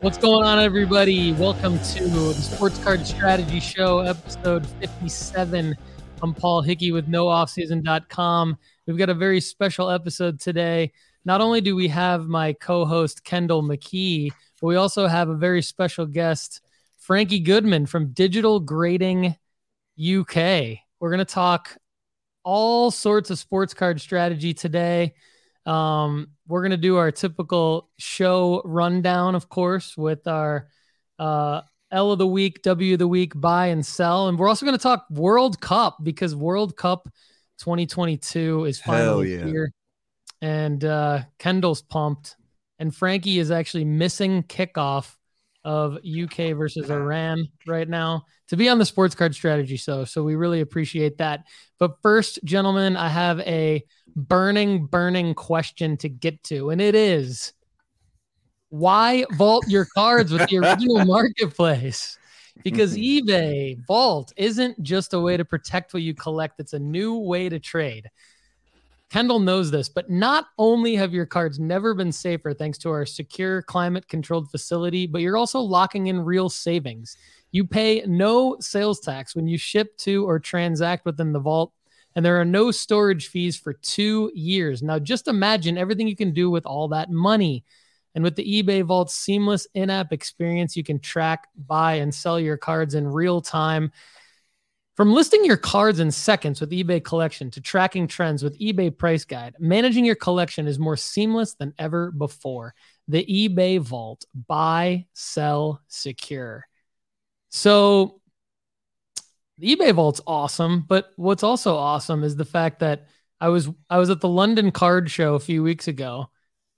What's going on, everybody? Welcome to the Sports Card Strategy Show, episode 57. I'm Paul Hickey with NoOffSeason.com. We've got a very special episode today. Not only do we have my co host, Kendall McKee, but we also have a very special guest, Frankie Goodman from Digital Grading UK. We're going to talk all sorts of sports card strategy today. Um, we're going to do our typical show rundown, of course, with our uh, L of the week, W of the week, buy and sell. And we're also going to talk World Cup because World Cup 2022 is finally yeah. here. And uh, Kendall's pumped. And Frankie is actually missing kickoff of UK versus Iran right now to be on the sports card strategy show. So we really appreciate that. But first, gentlemen, I have a burning, burning question to get to, and it is why vault your cards with the original marketplace? Because mm-hmm. eBay Vault isn't just a way to protect what you collect, it's a new way to trade. Kendall knows this, but not only have your cards never been safer thanks to our secure climate controlled facility, but you're also locking in real savings. You pay no sales tax when you ship to or transact within the vault, and there are no storage fees for two years. Now, just imagine everything you can do with all that money. And with the eBay Vault's seamless in app experience, you can track, buy, and sell your cards in real time. From listing your cards in seconds with eBay Collection to tracking trends with eBay Price Guide, managing your collection is more seamless than ever before. The eBay Vault buy, sell, secure. So, the eBay Vault's awesome, but what's also awesome is the fact that I was I was at the London Card Show a few weeks ago,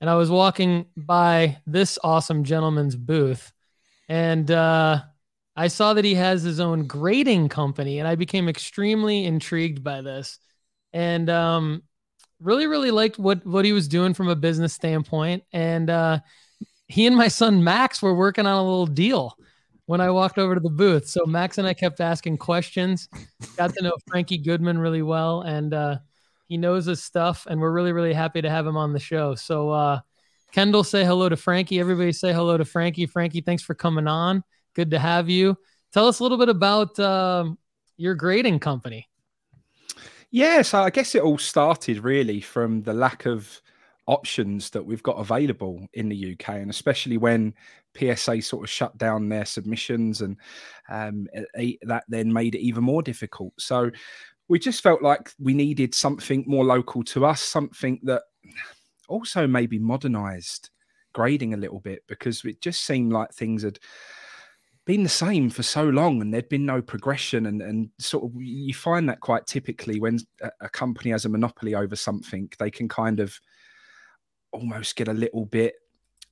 and I was walking by this awesome gentleman's booth, and uh, I saw that he has his own grading company, and I became extremely intrigued by this, and um, really, really liked what what he was doing from a business standpoint. And uh, he and my son Max were working on a little deal when I walked over to the booth. So Max and I kept asking questions, got to know Frankie Goodman really well, and uh, he knows his stuff. And we're really, really happy to have him on the show. So uh, Kendall, say hello to Frankie. Everybody, say hello to Frankie. Frankie, thanks for coming on. Good to have you. Tell us a little bit about uh, your grading company. Yeah, so I guess it all started really from the lack of options that we've got available in the UK, and especially when PSA sort of shut down their submissions, and um, that then made it even more difficult. So we just felt like we needed something more local to us, something that also maybe modernized grading a little bit because it just seemed like things had been the same for so long and there'd been no progression and, and sort of you find that quite typically when a, company has a monopoly over something they can kind of almost get a little bit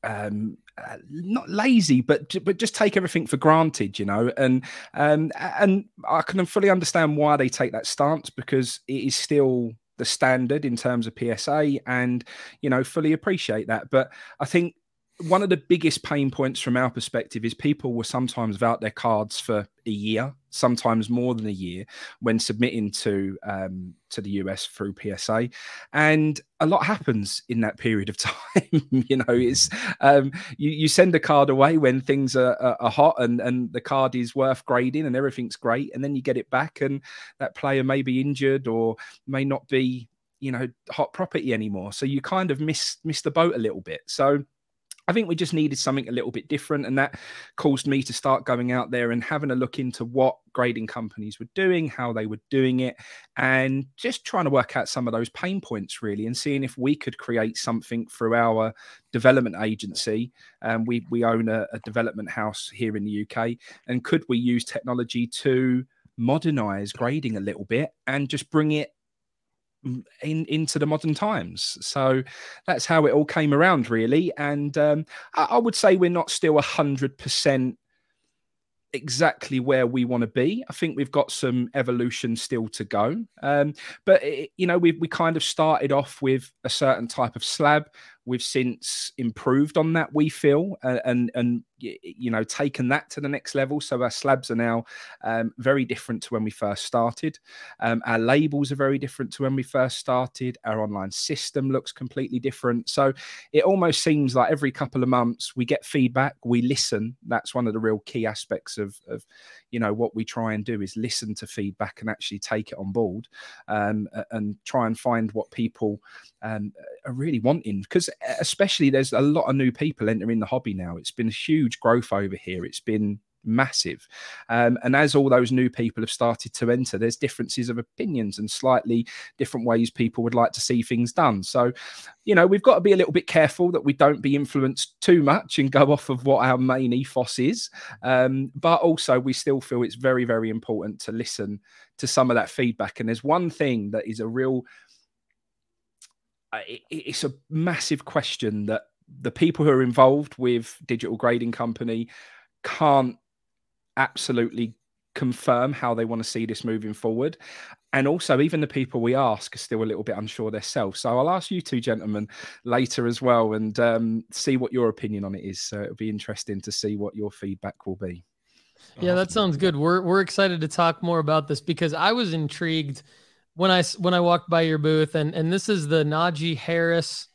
um uh, not lazy but but just take everything for granted you know? And um and i can fully understand why they take that stance because it is still the standard in terms of psa and you know fully appreciate that. But i think one of the biggest pain points from our perspective is people will sometimes vote their cards for a year, sometimes more than a year, when submitting to um, to the US through PSA, and a lot happens in that period of time. you know, it's um, you, you send a card away when things are, are, are, hot and and the card is worth grading and everything's great, and then you get it back and that player may be injured or may not be you know hot property anymore. So you kind of miss miss the boat a little bit. So I think we just needed something a little bit different. And that caused me to start going out there and having a look into what grading companies were doing, how they were doing it, and just trying to work out some of those pain points really and seeing if we could create something through our development agency. Um, we, we own a, a development house here in the UK. And could we use technology to modernize grading a little bit and just bring it in into the modern times. So that's how it all came around, really. And um, I, I, would say we're not still a hundred percent exactly where we want to be. I think we've got some evolution still to go. Um, but it, you know, we we kind of started off with a certain type of slab. We've since improved on that. We feel, and and you know taken that to the next level. So our slabs are now um, very different to when we first started. Um, our labels are very different to when we first started. Our online system looks completely different. So it almost seems like every couple of months we get feedback, we listen. That's one of the real key aspects of, of you know what we try and do is listen to feedback and actually take it on board um, and try and find what people um, are really wanting because especially there's a lot of new people entering the hobby now it's been a huge growth over here it's been massive. Um, and as all those new people have started to enter, there's differences of opinions and slightly different ways people would like to see things done. So, you know, we've got to be a little bit careful that we don't be influenced too much and go off of what our main ethos is. Um, but also, we still feel it's very, very important to listen to some of that feedback. And there's one thing that is a real it's a massive question that the people who are involved with digital grading company can't absolutely confirm how they want to see this moving forward. And also, even the people we ask are still a little bit unsure themselves. So I'll ask you two gentlemen later as well and um, see what your opinion on it is. So it'll be interesting to see what your feedback will be. Yeah, that sounds good. We're we're excited to talk more about this because I was intrigued when I when I walked by your booth and and this is the Najee Harris.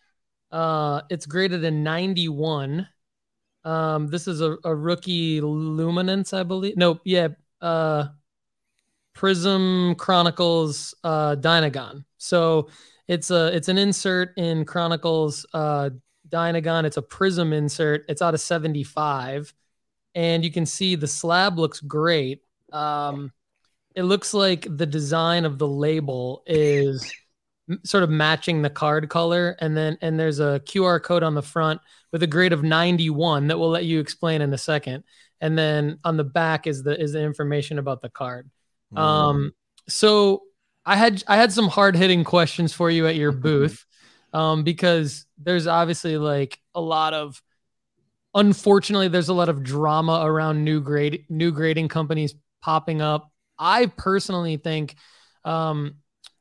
Uh, it's graded in 91 um, this is a, a rookie luminance, I believe. No, yeah. Uh, Prism Chronicles uh, Dynagon. So it's a it's an insert in Chronicles uh, Dynagon. It's a Prism insert. It's out of 75, and you can see the slab looks great. Um, it looks like the design of the label is sort of matching the card color and then and there's a QR code on the front with a grade of 91 that we'll let you explain in a second. And then on the back is the is the information about the card. Mm. um so i had i had some hard hitting questions for you at your booth um because there's obviously like a lot of unfortunately there's a lot of drama around new grade new grading companies popping up. I personally think um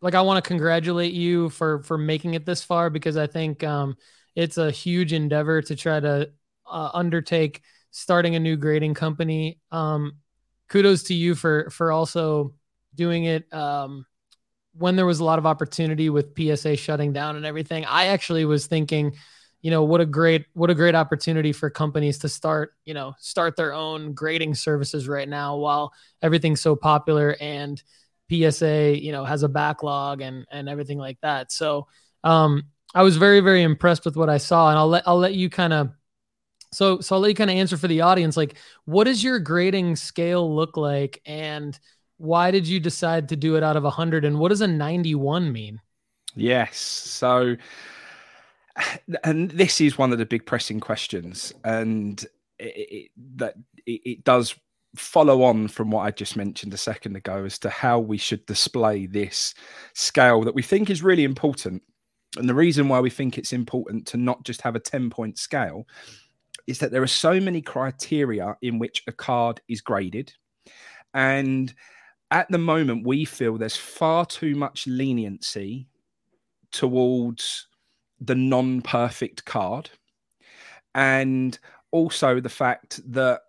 like I want to congratulate you for for making it this far because I think um, it's a huge endeavor to try to uh, undertake starting a new grading company. Um, kudos to you for for also doing it um, when there was a lot of opportunity with PSA shutting down and everything. I actually was thinking, you know, what a great what a great opportunity for companies to start, you know, start their own grading services right now while everything's so popular and PSA, you know, has a backlog and and everything like that. So um, I was very very impressed with what I saw, and I'll let I'll let you kind of so so I'll let you kind of answer for the audience. Like, what does your grading scale look like, and why did you decide to do it out of hundred, and what does a ninety one mean? Yes, so and this is one of the big pressing questions, and it, it, that it, it does follow on from what I just mentioned a second ago as to how we should display this scale that we think is really important. And the reason why we think it's important to not just have a 10 point scale is that there are so many criteria in which a card is graded. And at the moment, we feel there's far too much leniency towards the non perfect card. And also the fact that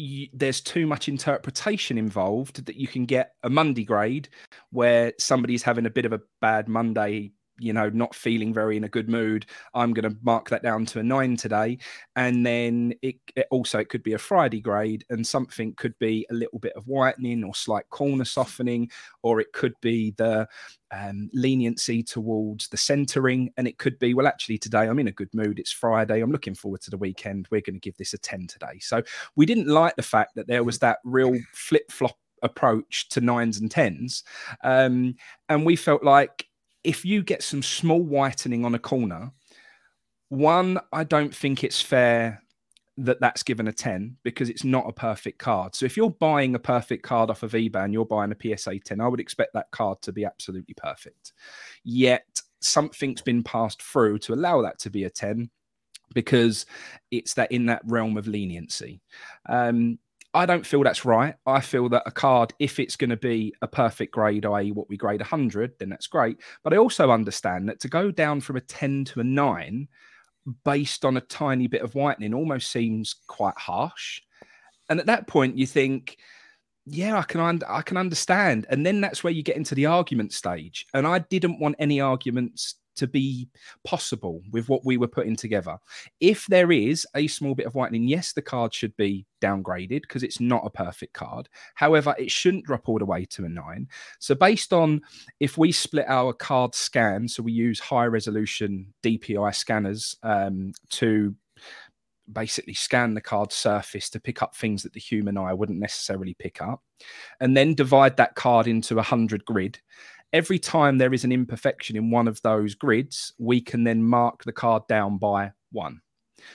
you, there's too much interpretation involved that you can get a Monday grade where somebody's having a bit of a bad Monday you know, not feeling very in a good mood, I'm going to mark that down to a nine today. And then it, it, also it could be a Friday grade, and something could be a little bit of whitening or slight corner softening, or it could be the um, leniency towards the centering, and it could be well, actually today I'm in a good mood. It's Friday. I'm looking forward to the weekend. We're going to give this a ten today. So we didn't like the fact that there was that real flip flop approach to nines and tens, um, and we felt like if you get some small whitening on a corner, one, I don't think it's fair that that's given a 10 because it's not a perfect card. So if you're buying a perfect card off of eBay and you're buying a PSA 10, I would expect that card to be absolutely perfect. Yet something's been passed through to allow that to be a 10 because it's that in that realm of leniency. Um, I don't feel that's right. I feel that a card, if it's going to be a perfect grade, i.e., what we grade 100, then that's great. But I also understand that to go down from a 10 to a 9, based on a tiny bit of whitening almost seems quite harsh. And at that point, you think, yeah, I can un- I can understand. And then that's where you get into the argument stage. And I didn't want any arguments to be possible with what we were putting together. If there is a small bit of whitening, yes, the card should be downgraded because it's not a perfect card. However, it shouldn't drop all the way to a nine. So, based on if we split our card scan, so we use high resolution DPI scanners um, to basically scan the card surface to pick up things that the human eye wouldn't necessarily pick up, and then divide that card into a 100 grid every time there is an imperfection in one of those grids, we can then mark the card down by one.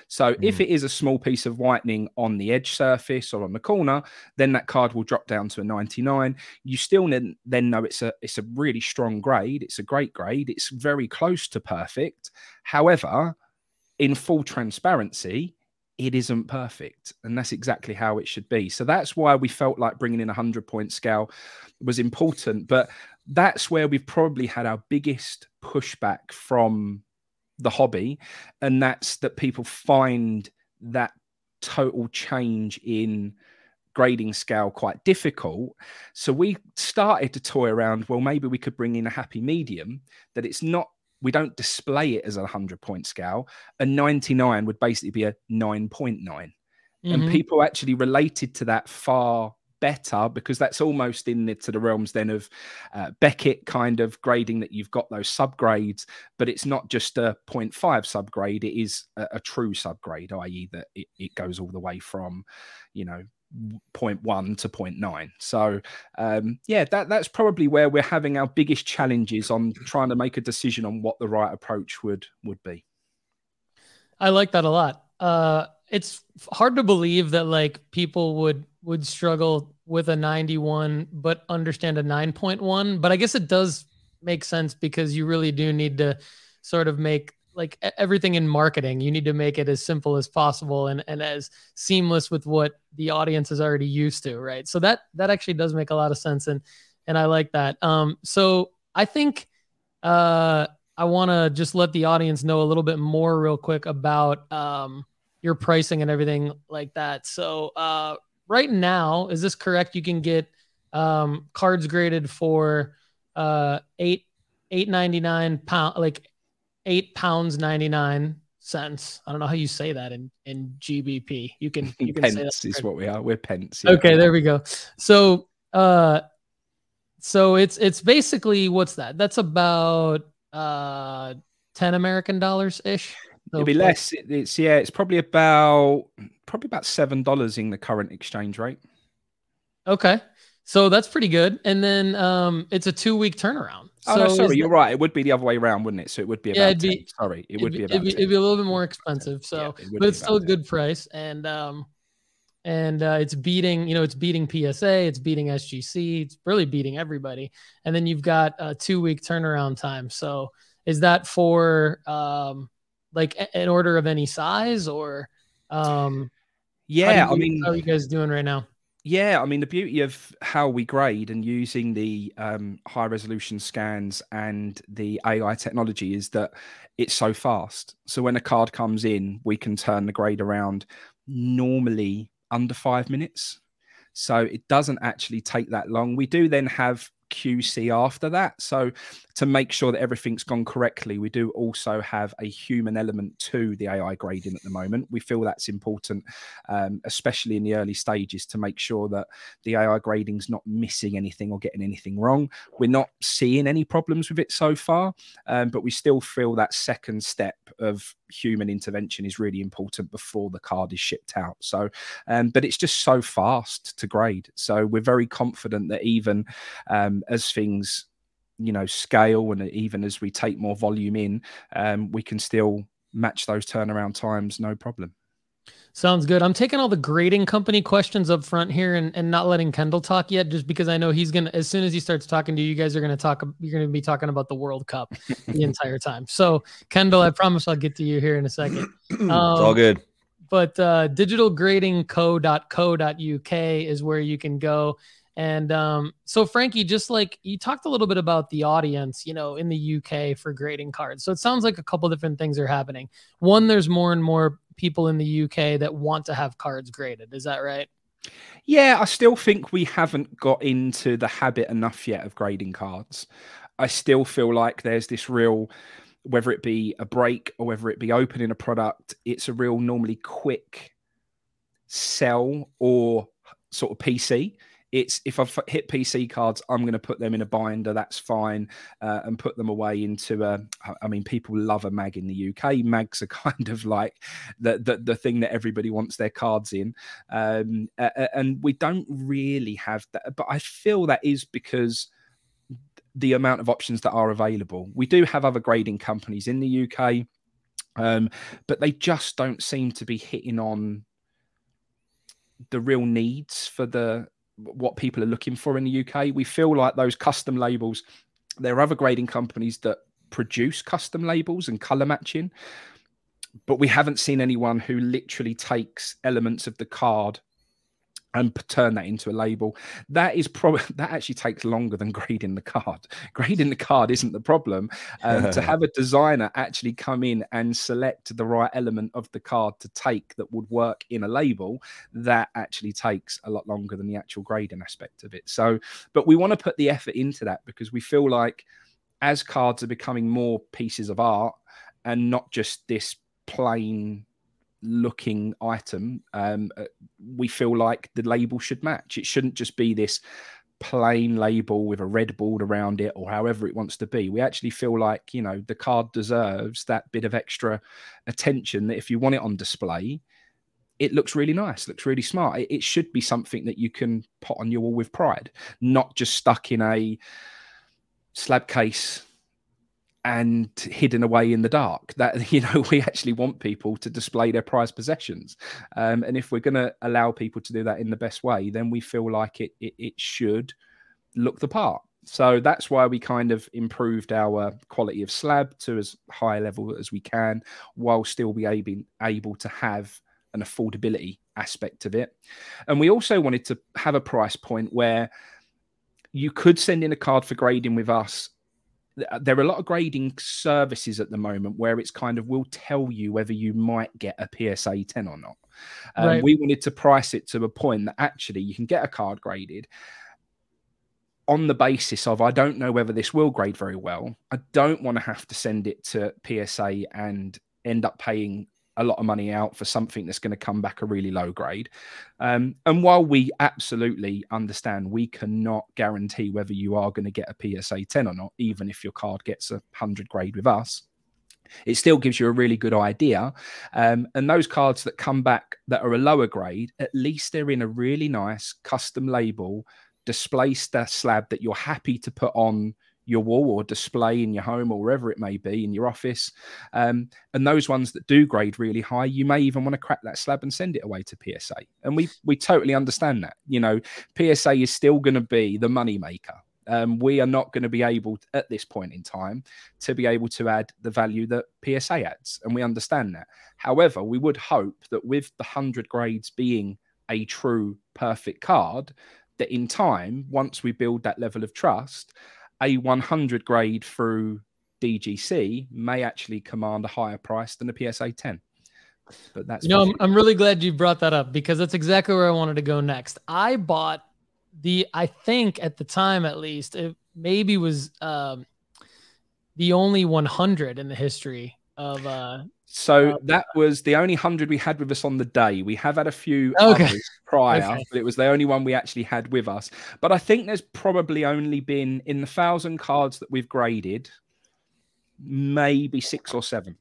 So mm. if it is a small piece of whitening on the edge surface or on the corner, then that card will drop down to a 99. You still then know it's a it's a really strong grade. It's a great grade. It's very close to perfect. However, in full transparency, it isn't perfect and that's exactly how it should be so that's why we felt like bringing in a 100 point scale was important but that's where we've probably had our biggest pushback from the hobby and that's that people find that total change in grading scale quite difficult so we started to toy around well maybe we could bring in a happy medium that it's not we don't display it as a 100 point scale. A 99 would basically be a 9.9. Mm-hmm. And people actually related to that far better because that's almost in the, to the realms then of uh, Beckett kind of grading that you've got those subgrades, but it's not just a 0.5 subgrade, it is a, a true subgrade, i.e., that it, it goes all the way from, you know, 0.1 to 0.9 so um, yeah that that's probably where we're having our biggest challenges on trying to make a decision on what the right approach would would be. I like that a lot. Uh, it's hard to believe that like people would would struggle with a 91 but understand a 9.1 but i guess it does make sense because you really do need to sort of make like everything in marketing. You need to make it as simple as possible and, and as seamless with what the audience is already used to right? So that that actually does make a lot of sense and and i like that. Um so i think uh i want to just let the audience know a little bit more real quick about um your pricing and everything like that. So uh right now is this correct you can get um cards graded for uh eight eight ninety nine pound like eight pounds ninety nine cents. I don't know how you say that in in GBP. You can, you can pence is what we are. We're pence. Yeah. Okay, there we go. So uh, so it's it's basically what's that? That's about uh ten American dollars ish. It'd be less. It's yeah. It's probably about probably about seven dollars in the current exchange rate. Okay, so that's pretty good. And then um, it's a two week turnaround. Oh, so no, sorry, you're that, right. It would be the other way around, wouldn't it? So it would be about yeah, it'd be, 10. Sorry, it would be, about it'd be, it'd be, a little bit more expensive. So, yeah, it but it's still a good price, and um, and uh, it's beating, you know, it's beating PSA, it's beating SGC, it's really beating everybody. And then you've got a two week turnaround time. So, is that for um, like an order of any size or? Um, yeah, you, I mean, how are you guys doing right now? Yeah, I mean the beauty of how we grade and using the um, high resolution scans and the AI technology is that it's so fast. So when a card comes in, we can turn the grade around normally under five minutes. So it doesn't actually take that long. We do then have QC after that. So to make sure that everything's gone correctly, we do also have a human element to the AI grading at the moment. We feel that's important, um, especially in the early stages, to make sure that the AI grading's not missing anything or getting anything wrong. We're not seeing any problems with it so far, um, but we still feel that second step of human intervention is really important before the card is shipped out. So, um, but it's just so fast to grade. So we're very confident that even um, as things you know scale and even as we take more volume in um, we can still match those turnaround times no problem sounds good. I'm taking all the grading company questions up front here and, and not letting kendall talk yet just because i know he's gonna as soon as he starts talking to you you guys are gonna talk you're gonna be talking about the world cup the entire time. So kendall i promise i'll get to you here in a second. Um, it's all good. but uh, digitalgradingco.co.uk is where you can go And um, so, Frankie, just like you talked a little bit about the audience, you know, in the UK for grading cards. So it sounds like a couple different things are happening. One, there's more and more people in the UK that want to have cards graded. Is that right? Yeah, I still think we haven't got into the habit enough yet of grading cards. I still feel like there's this real, whether it be a break or whether it be opening a product, it's a real normally quick sell or sort of PC. It's if I've hit PC cards, I'm going to put them in a binder. That's fine, uh, and put them away into a. I mean, people love a mag in the UK. Mags are kind of like the the, the thing that everybody wants their cards in, um, and we don't really have that. But I feel that is because the amount of options that are available. We do have other grading companies in the UK, um, but they just don't seem to be hitting on the real needs for the what people are looking for in the UK. We feel like those custom labels, there are other grading companies that produce custom labels and color matching, but we haven't seen anyone who literally takes elements of the card and turn that into a label. That is probably that actually takes longer than grading the card. Grading the card isn't the problem. Um, to have a designer actually come in and select the right element of the card to take that would work in a label, that actually takes a lot longer than the actual grading aspect of it. So, but we want to put the effort into that because we feel like as cards are becoming more pieces of art and not just this plain looking item, um, uh, we feel like the label should match. It shouldn't just be this plain label with a red board around it or however it wants to be. We actually feel like, you know, the card deserves that bit of extra attention that if you want it on display, it looks really nice, looks really smart. It, it should be something that you can put on your wall with pride, not just stuck in a slab case and hidden away in the dark. That you know, we actually want people to display their prized possessions, um, and if we're going to allow people to do that in the best way, then we feel like it, it, it should look the part. So that's why we kind of improved our quality of slab to as high a level as we can, while still be able able to have an affordability aspect of it. And we also wanted to have a price point where you could send in a card for grading with us there are a lot of grading services at the moment where it's kind of will tell you whether you might get a PSA 10 or not. Um, right. We wanted to price it to a point that actually you can get a card graded on the basis of I don't know whether this will grade very well. I don't want to have to send it to PSA and end up paying a lot of money out for something that's going to come back a really low grade. Um, and while we absolutely understand we cannot guarantee whether you are going to get a PSA 10 or not, even if your card gets a 100 grade with us, it still gives you a really good idea. Um, and those cards that come back that are a lower grade, at least they're in a really nice custom label display slab that you're happy to put on your wall or display in your home or wherever it may be in your office. Um, and those ones that do grade really high, you may even want to crack that slab and send it away to PSA. And we we totally understand that. You know, PSA is still going to be the money maker. Um, we are not going to be able at this point in time to be able to add the value that PSA adds, and we understand that. However, we would hope that with the hundred grades being a true perfect card, that in time, once we build that level of trust, a 100 grade through DGC may actually command a higher price than a PSA 10. But that's you know, I'm, I'm really glad you brought that up because that's exactly where I wanted to go next. I bought the, I think at the time at least, it maybe was um, the only 100 in the history of uh, so uh, that was the only hundred we had with us on the day. We have had a few okay. prior, okay. but it was the only one we actually had with us. But I think there's probably only been in the thousand cards that we've graded, maybe six or seven.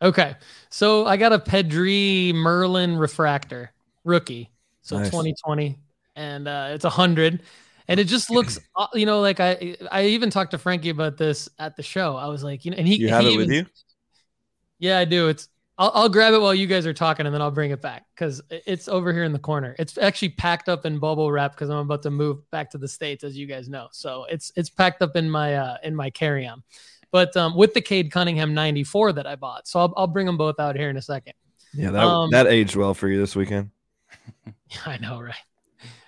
Okay, so I got a Pedri Merlin refractor rookie, so nice. 2020, and uh, it's a hundred and it just looks uh, you know like i i even talked to frankie about this at the show i was like you know and he you have he it even, with you yeah, I do. It's I'll, I'll grab it while you guys are talking, and then I'll bring it back because it's over here in the corner. It's actually packed up in bubble wrap because I'm about to move back to the states, as you guys know. So it's it's packed up in my uh, in my carry on. But um, with the Cade Cunningham 94 that I bought, so I'll, I'll bring them both out here in a second. Yeah, that um, that aged well for you this weekend. I know, right?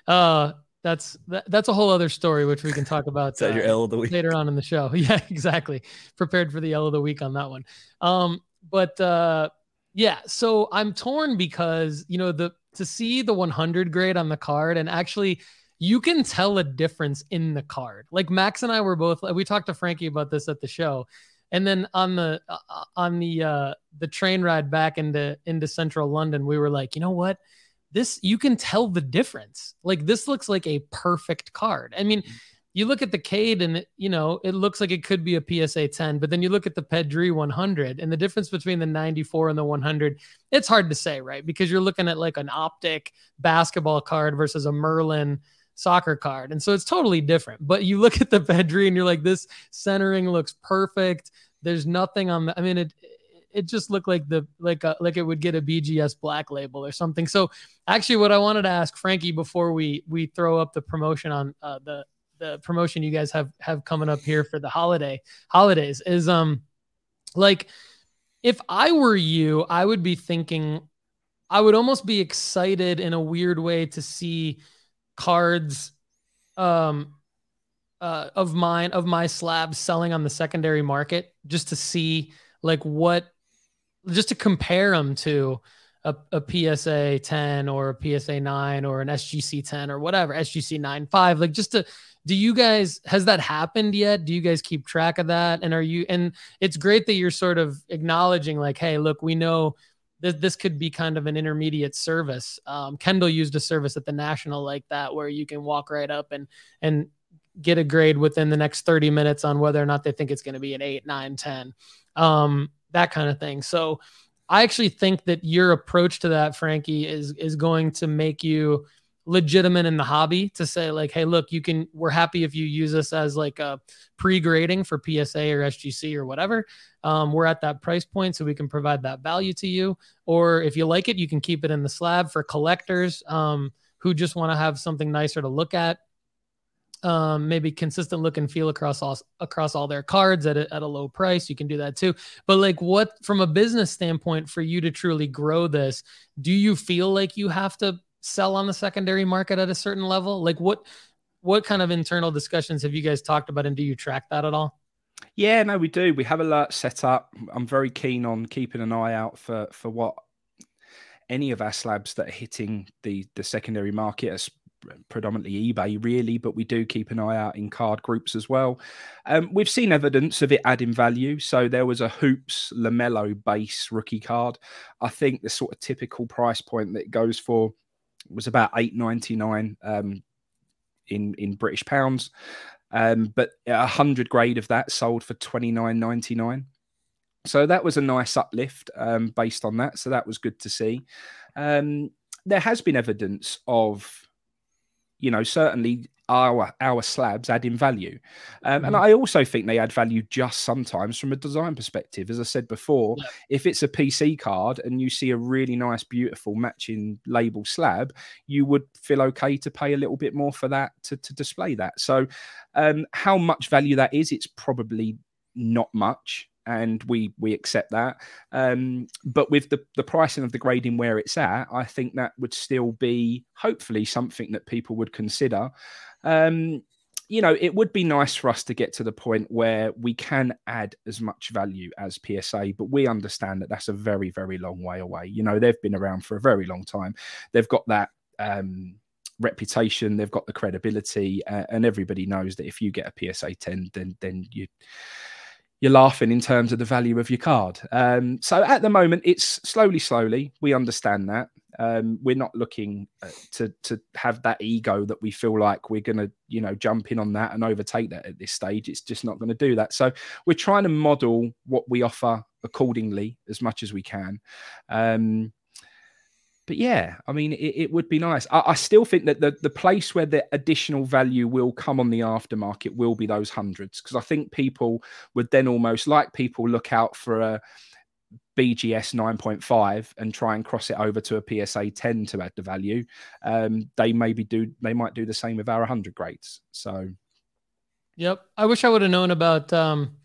Uh, that's that, that's a whole other story which we can talk about uh, your L of the week later on in the show. Yeah, exactly. Prepared for the L of the week on that one. Um, but uh, yeah, so I'm torn because you know the to see the 100 grade on the card and actually you can tell a difference in the card. Like Max and I were both we talked to Frankie about this at the show. And then on the uh, on the uh the train ride back into into central London, we were like, "You know what? This you can tell the difference. Like this looks like a perfect card." I mean, mm-hmm. You look at the Cade and you know, it looks like it could be a PSA 10, but then you look at the Pedri 100 and the difference between the 94 and the 100, it's hard to say, right? Because you're looking at like an optic basketball card versus a Merlin soccer card. And so it's totally different. But you look at the Pedri and you're like, this centering looks perfect. There's nothing on the, I mean, it, it just looked like the like a, like it would get a BGS black label or something. So actually, what I wanted to ask Frankie before we we throw up the promotion on uh, the the promotion you guys have have coming up here for the holiday holidays is um like if I were you, I would be thinking I would almost be excited in a weird way to see cards um uh, of mine of my slabs selling on the secondary market just to see like what just to compare them to a, a PSA 10 or a PSA 9 or an SGC 10 or whatever SGC 9 5 like just to do you guys has that happened yet? Do you guys keep track of that? And are you and it's great that you're sort of acknowledging like hey look we know this, this could be kind of an intermediate service. Um, Kendall used a service at the National like that, where you can walk right up and and get a grade within the next 30 minutes on whether or not they think it's going to be an 8 9 10 um, that kind of thing. So i actually think that your approach to that frankie is is going to make you legitimate in the hobby to say like hey look you can we're happy if you use us as like a pre-grading for psa or sgc or whatever um, we're at that price point so we can provide that value to you or if you like it you can keep it in the slab for collectors um, who just want to have something nicer to look at um, maybe consistent look and feel across all across all their cards at a, at a low price. You can do that too. But like, what from a business standpoint for you to truly grow this, do you feel like you have to sell on the secondary market at a certain level? Like what what kind of internal discussions have you guys talked about and do you track that at all? Yeah, no, we do. We have alerts set up. I'm very keen on keeping an eye out for for what any of our slabs that are hitting the the secondary market, as predominantly eBay, really, but we do keep an eye out in card groups as well. Um, we've seen evidence of it adding value. So there was a Hoops Lamelo base rookie card. I think the sort of typical price point that it goes for was about eight ninety nine um, in in British pounds, um, but a hundred grade of that sold for twenty nine ninety nine. So that was a nice uplift um, based on that. So that was good to see. Um, there has been evidence of, you know, certainly our our slabs add in value um, mm. and i also think they add value just sometimes from a design perspective as i said before yeah. if it's a pc card and you see a really nice beautiful matching label slab you would feel okay to pay a little bit more for that to, to display that so um, how much value that is it's probably not much and we we accept that. Um, but with the the pricing of the grading where it's at, I think that would still be hopefully something that people would consider. Um, you know, it would be nice for us to get to the point where we can add as much value as PSA, but we understand that that's a very, very long way away. You know, they've been around for a very long time. They've got that um, reputation, they've got the credibility, uh, and everybody knows that if you get a PSA 10, then then you you're laughing in terms of the value of your card. Um, so at the moment, it's slowly, slowly. We understand that. Um, we're not looking uh, to to have that ego that we feel like we're going to, you know, jump in on that and overtake that at this stage. It's just not going to do that. So we're trying to model what we offer accordingly as much as we can. Um, but yeah, I mean, it, it would be nice. I, I, still think that the, the place where the additional value will come on the aftermarket will be those hundreds, because I think people would then almost like people look out for a BGS 9.5 and try and cross it over to a PSA 10 to add the value. Um, they maybe do, they might do the same with our 100 grades. So, yep. I wish I would have known about um,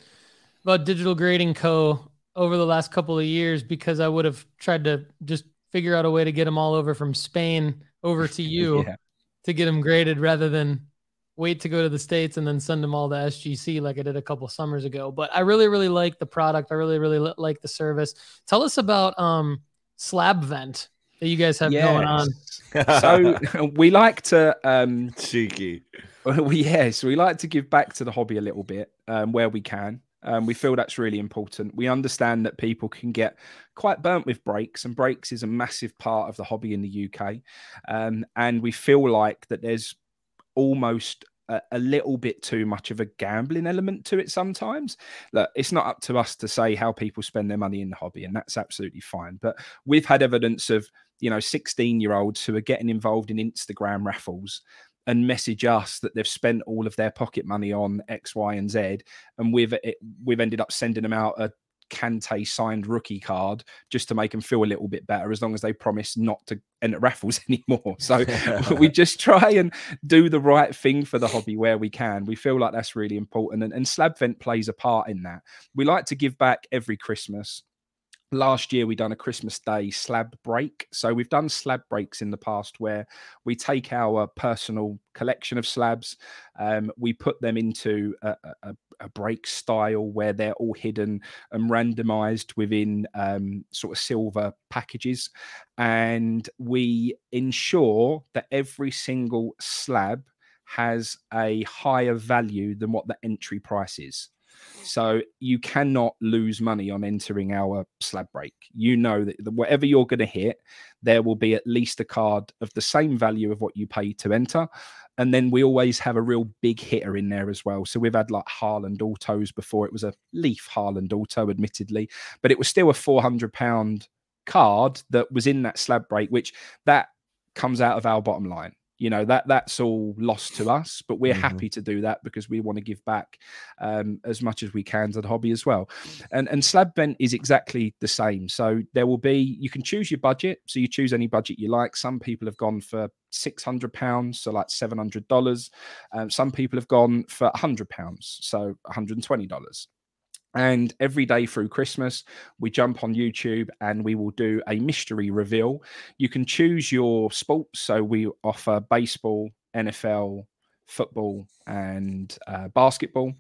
about Digital Grading Co. over the last couple of years because I would have tried to just figure out a way to get them all over from Spain over to you yeah. to get them graded rather than wait to go to the states and then send them all to SGC like I did a couple summers ago. But I really really like the product. I really really like the service. Tell us about um Slab Vent that you guys have yes. going on. so we like to um cheeky. We yes, we like to give back to the hobby a little bit um, where we can. Um, we feel that's really important. We understand that people can get quite burnt with breaks, and breaks is a massive part of the hobby in the UK. Um, and we feel like that there's almost a, a, little bit too much of a gambling element to it sometimes. Look, it's not up to us to say how people spend their money in the hobby, and that's absolutely fine. But we've had evidence of you know 16 year olds who are getting involved in Instagram raffles and message us that they've spent all of their pocket money on X, Y, and Z, and we've eh, we've ended up sending them out a Kante signed rookie card just to make them feel a little bit better, as long as they promise not to enter raffles anymore. So we just try and do the right thing for the hobby where we can. We feel like that's really important, and, and Slab Vent plays a part in that. We like to give back every Christmas last year we done a christmas day slab break. So we've done slab breaks in the past where we take our personal collection of slabs um, we put them into a, a, a, break style where they're all hidden and randomized within um, sort of silver packages. And we ensure that every single slab has a higher value than what the entry price is so you cannot lose money on entering our slab break. You know that whatever you're going to hit, there will be at least a card of the same value of what you pay to enter. And then we always have a real big hitter in there as well. So we've had like Haaland autos before. It was a Leaf Haaland auto, admittedly, but it was still a 400 pound card that was in that slab break, which that comes out of our bottom line you know that that's all lost to us but we're mm-hmm. happy to do that because we want to give back um, as much as we can to the hobby as well. And and Slab Vent is exactly the same. So there will be you can choose your budget. So you choose any budget you like. Some people have gone for 600 pounds so like 700 dollars. Um, some people have gone for 100 pounds so 120 dollars and every day through Christmas, we jump on YouTube and we will do a mystery reveal. You can choose your sports. So we offer baseball, NFL, football, and uh, basketball.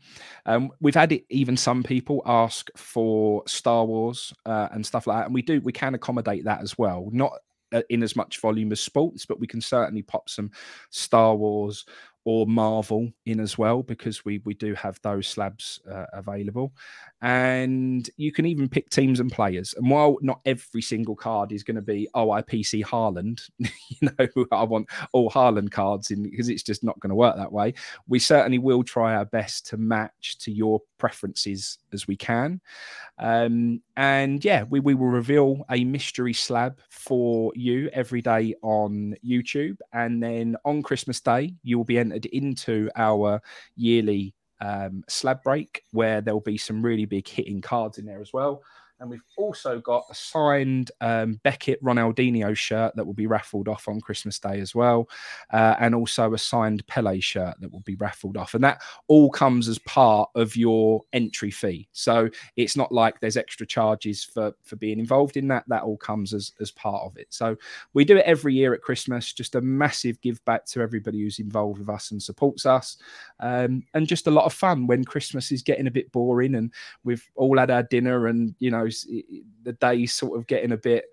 Um, we've had it, even some people ask for Star Wars uh, and stuff like that. And we do, we can accommodate that as well. Not uh, in as much volume as sports, but we can certainly pop some Star Wars or Marvel in as well because we we do have those slabs uh, available, and you can even pick teams and players. And while not every single card is going to be oh I PC Haaland, you know I want all Haaland cards in because it's just not going to work that way. We certainly will try our best to match to your preferences as we can, um, and yeah, we we will reveal a mystery slab for you every day on YouTube, and then on Christmas Day you will be entered into our yearly um, slab break where there'll be some really big hitting cards in there as well. And we've also got a signed um, Beckett Ronaldinho shirt that will be raffled off on Christmas Day as well. Uh, and also a signed Pele shirt that will be raffled off. And that all comes as part of your entry fee. So it's not like there's extra charges for, for being involved in that. That all comes as, as part of it. So we do it every year at Christmas. Just a massive give back to everybody who's involved with us and supports us. Um, and just a lot of fun when Christmas is getting a bit boring and we've all had our dinner and, you know, the day sort of getting a bit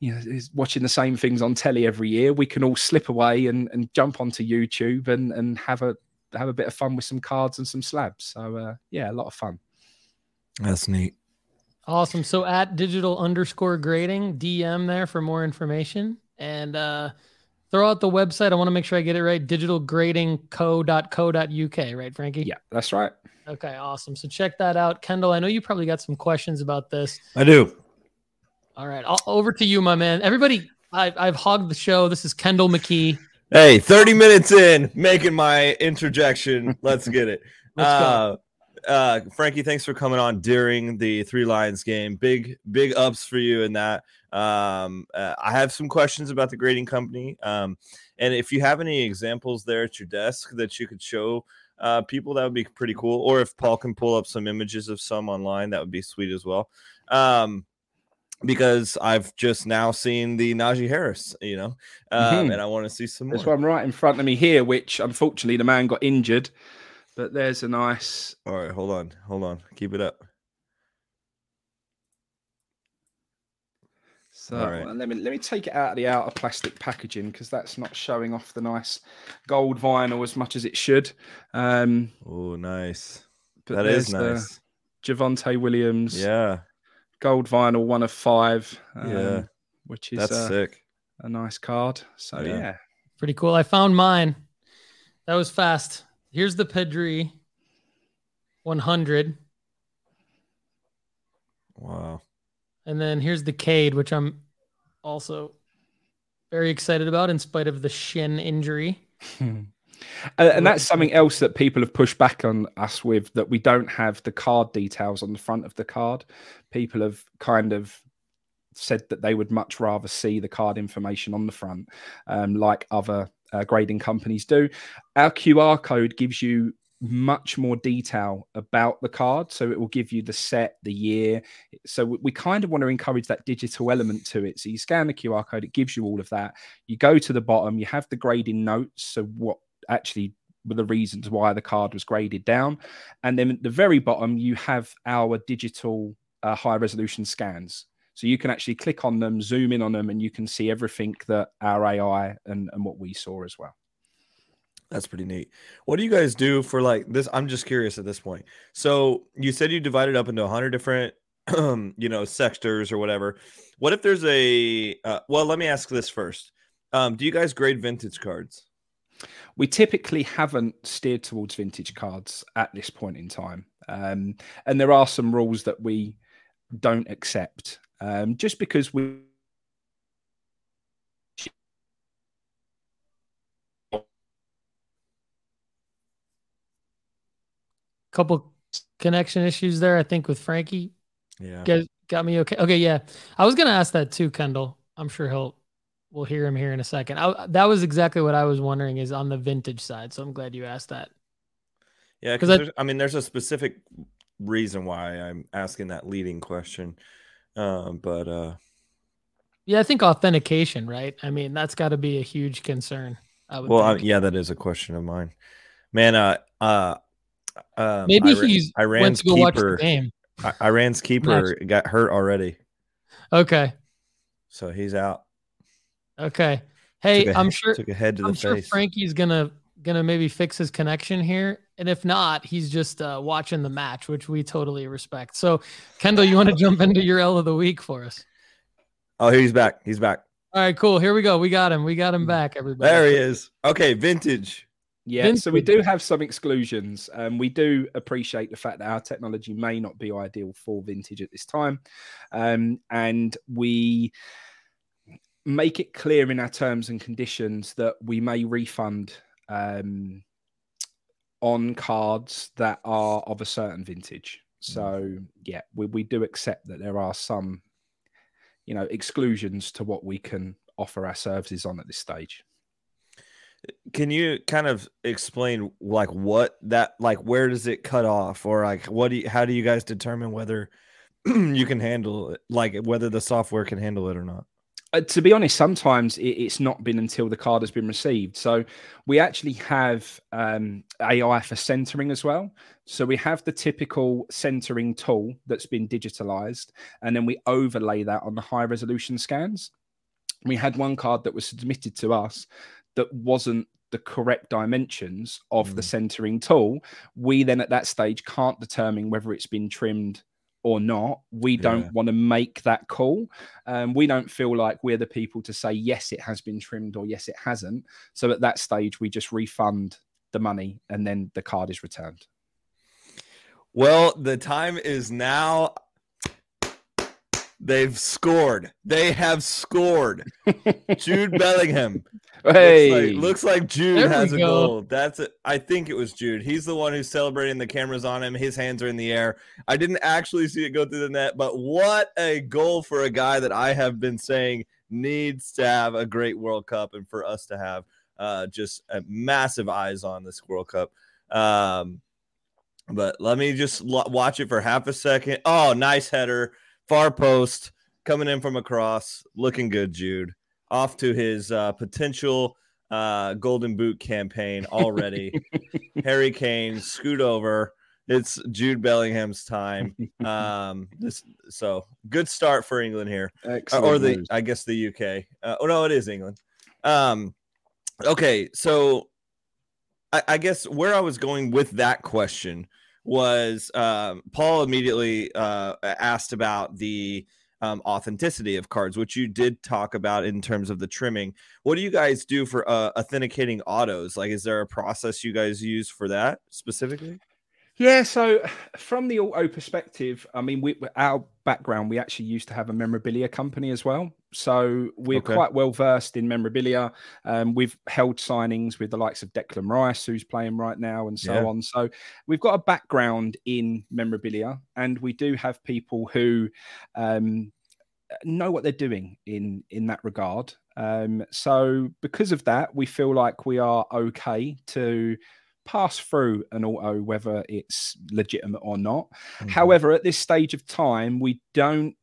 you know is watching the same things on telly every year. We can all slip away and, and jump onto youtube and and have a have a bit of fun with some cards and some slabs. So uh, yeah a lot of fun. That's neat. Awesome. So at digital underscore grading dm there for more information. And uh throw out the website i want to make sure i get it right digitalgradingco.co.uk right frankie yeah that's right Okay, awesome. So check that out. Kendall, I know you probably got some questions about this. I do. All right, I'll, over to you, my man. Everybody, I, I've hogged the show. This is Kendall McKee. Hey, 30 minutes in, making my interjection. Let's get it. Let's uh, go. Uh, Frankie, thanks for coming on during the Three Lions game. Big, big ups for you in that. Um, uh, I have some questions about the grading company. Um, and if you have any examples there at your desk that you could show uh, people, that would be pretty cool. Or if Paul can pull up some images of some online, that would be sweet as well. Um, because I've just now seen the Najee Harris, you know, um, mm-hmm. and I want to see some more. That's one right in front of me here, which unfortunately the man got injured, but there's a nice. All right, hold on, hold on, keep it up. So right. let me let me take it out of the outer plastic packaging because that's not showing off the nice gold vinyl as much as it should. Um, oh, nice. That is nice. Javonte Williams. Yeah gold vinyl, one of five. Um, yeah, which is that's uh, sick. A nice card. So yeah. yeah. pretty cool. I found mine. That was fast. Here's the Pedri 100. Wow. And then here's the Cade, which I'm also very excited about in spite of the shin injury. And, and, that's something else that people have pushed back on us with that we don't have the card details on the front of the card. People have kind of said that they would much rather see the card information on the front, um, like other uh, grading companies do. Our QR code gives you much more detail about the card. So it will give you the set, the year. So we kind of want to encourage that digital element to it. So you scan the QR code, it gives you all of that. You go to the bottom, you have the grading notes. So what actually were the reasons why the card was graded down. And then at the very bottom, you have our digital uh, high resolution scans. So you can actually click on them, zoom in on them, and you can see everything that our AI and, and what we saw as well. That's pretty neat. What do you guys do for like this? I'm just curious at this point. So you said you divided up into 100 different, you know, sectors or whatever. What if there's a? Uh, well, let me ask this first. Um, do you guys grade vintage cards? we typically haven't steered towards vintage cards at this point in time. Um, and there are some rules that we don't accept um, just because we. Couple connection issues there, I think, with Frankie. Yeah. Got, got me okay. Okay, yeah. I was going to ask that too, Kendall. I'm sure he'll we'll hear him here in a second. I, that was exactly what I was wondering is on the vintage side. So I'm glad you asked that. Yeah, because I, I, mean, there's a specific reason why I'm asking that leading question. Um, but uh, yeah, I think authentication, right? I mean, that's got to be a huge concern. well, I, yeah, that is a question of mine, man. Uh, uh, um, maybe Iran, he's Iran's keeper. Iran's keeper got hurt already. Okay, so he's out. Okay. Hey, i I'm sure took a head to I'm the sure face. Frankie's gonna gonna maybe fix his connection here, and if not, he's just uh, watching the match, which we totally respect. So, Kendall, you want to jump into your L of the week for us? Oh, he's back. He's back. All right, cool. Here we go. We got him. We got him back. Everybody. There he is. Okay, vintage. Yeah, vintage. so we do have some exclusions. Um, we do appreciate the fact that our technology may not be ideal for vintage at this time, um, and we make it clear in our terms and conditions that we may refund um, on cards that are of a certain vintage. Mm. So yeah, we, we do accept that there are some, you know, exclusions to what we can offer our services on at this stage. Can you kind of explain like what that like where does it cut off or like what do you how do you guys determine whether you can handle it like whether the software can handle it or not? Uh, to be honest, sometimes it, it's not been until the card has been received. So we actually have um, AI for centering as well. So we have the typical centering tool that's been digitalized, and then we overlay that on the high resolution scans. We had one card that was submitted to us that wasn't the correct dimensions of mm. the centering tool. We then at that stage can't determine whether it's been trimmed or not. We don't yeah. want to make that call. Um, we don't feel like we're the people to say, yes, it has been trimmed or yes, it hasn't. So at that stage, we just refund the money and then the card is returned. Well, the time is now. They've scored. They have scored. Jude Bellingham Hey, looks like, looks like Jude there has a go. goal. That's it. I think it was Jude. He's the one who's celebrating. The cameras on him. His hands are in the air. I didn't actually see it go through the net, but what a goal for a guy that I have been saying needs to have a great World Cup, and for us to have uh, just massive eyes on this World Cup. Um, but let me just watch it for half a second. Oh, nice header, far post coming in from across, looking good, Jude. Off to his uh, potential uh, Golden Boot campaign already. Harry Kane, scoot over. It's Jude Bellingham's time. Um, this so good start for England here, Excellent or the news. I guess the UK. Uh, oh no, it is England. Um, okay, so I, I guess where I was going with that question was um, Paul immediately uh, asked about the um, authenticity of cards, which you did talk about in terms of the trimming. What do you guys do for uh, authenticating autos? Like, is there a process you guys use for that specifically? Yeah, so from the auto perspective, I mean, we our background, we actually used to have a memorabilia company as well. So we're Okay. quite well versed in memorabilia. Um, we've held signings with the likes of Declan Rice, who's playing right now, and so Yeah. on. So we've got a background in memorabilia, and we do have people who um, know what they're doing in in that regard. Um, so because of that, we feel like we are okay to pass through an auto, whether it's legitimate or not. Mm-hmm. However, at this stage of time, we don't.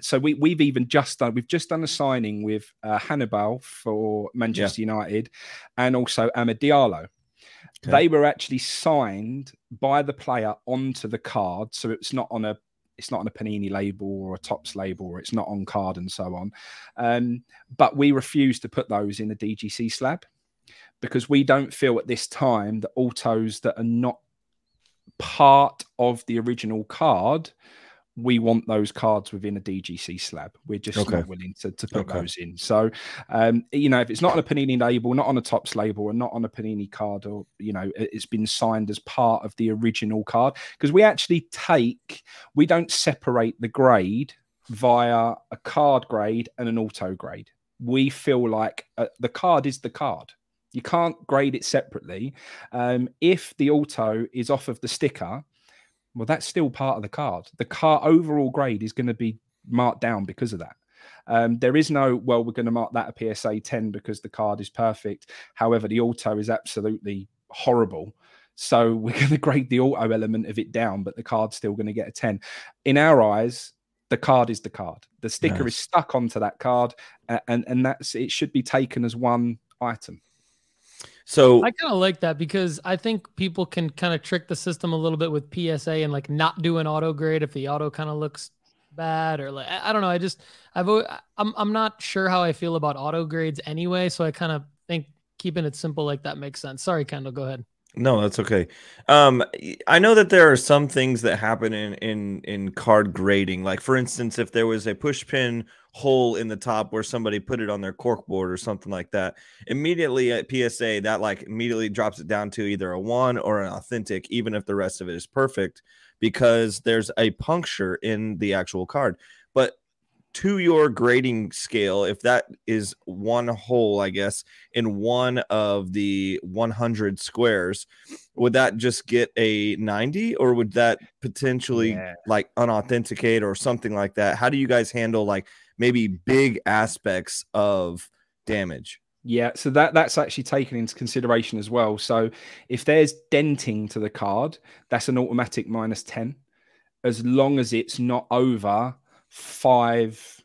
So we we've even just done we've just done a signing with uh, Hannibal for Manchester United, and also Amad Diallo. Okay. They were actually signed by the player onto the card, so it's not on a it's not on a Panini label or a Topps label, or it's not on card and so on. Um, but we refuse to put those in the DGC slab because we don't feel at this time that autos that are not part of the original card, we want those cards within a DGC slab. We're just Okay. not willing to, to put Okay. those in. So, um, you know, if it's not on a Panini label, not on a Topps label, and not on a Panini card, or you know, it- it's been signed as part of the original card, because we actually take, we don't separate the grade via a card grade and an auto grade. We feel like uh, the card is the card. You can't grade it separately. Um, if the auto is off of the sticker, well, that's still part of the card. The car overall grade is going to be marked down because of that. Um, there is no, well, we're going to mark that a PSA 10 because the card is perfect. However, the auto is absolutely horrible. So we're going to grade the auto element of it down, but the card's still going to get a 10. In our eyes, the card is the card. The sticker Nice. is stuck onto that card, and and that's it. Should be taken as one item. So I kind of like that because I think people can kind of trick the system a little bit with PSA and like not do an auto grade if the auto kind of looks bad or like I don't know. I just I've I'm I'm not sure how I feel about auto grades anyway, so I kind of think keeping it simple like that makes sense. Sorry, Kendall, go ahead. No, that's okay. Um, I know that there are some things that happen in in in card grading. Like for instance, if there was a push pin hole in the top where somebody put it on their cork board or something like that, immediately at PSA that like immediately drops it down to either a one or an authentic, even if the rest of it is perfect, because there's a puncture in the actual card. But to your grading scale, if that is one hole, I guess, in one of the 100 squares, would that just get a 90 or would that potentially Yeah. like unauthenticate or something like that? How do you guys handle like maybe big aspects of damage? Yeah, so that that's actually taken into consideration as well. So if there's denting to the card, that's an automatic minus 10 as long as it's not over 5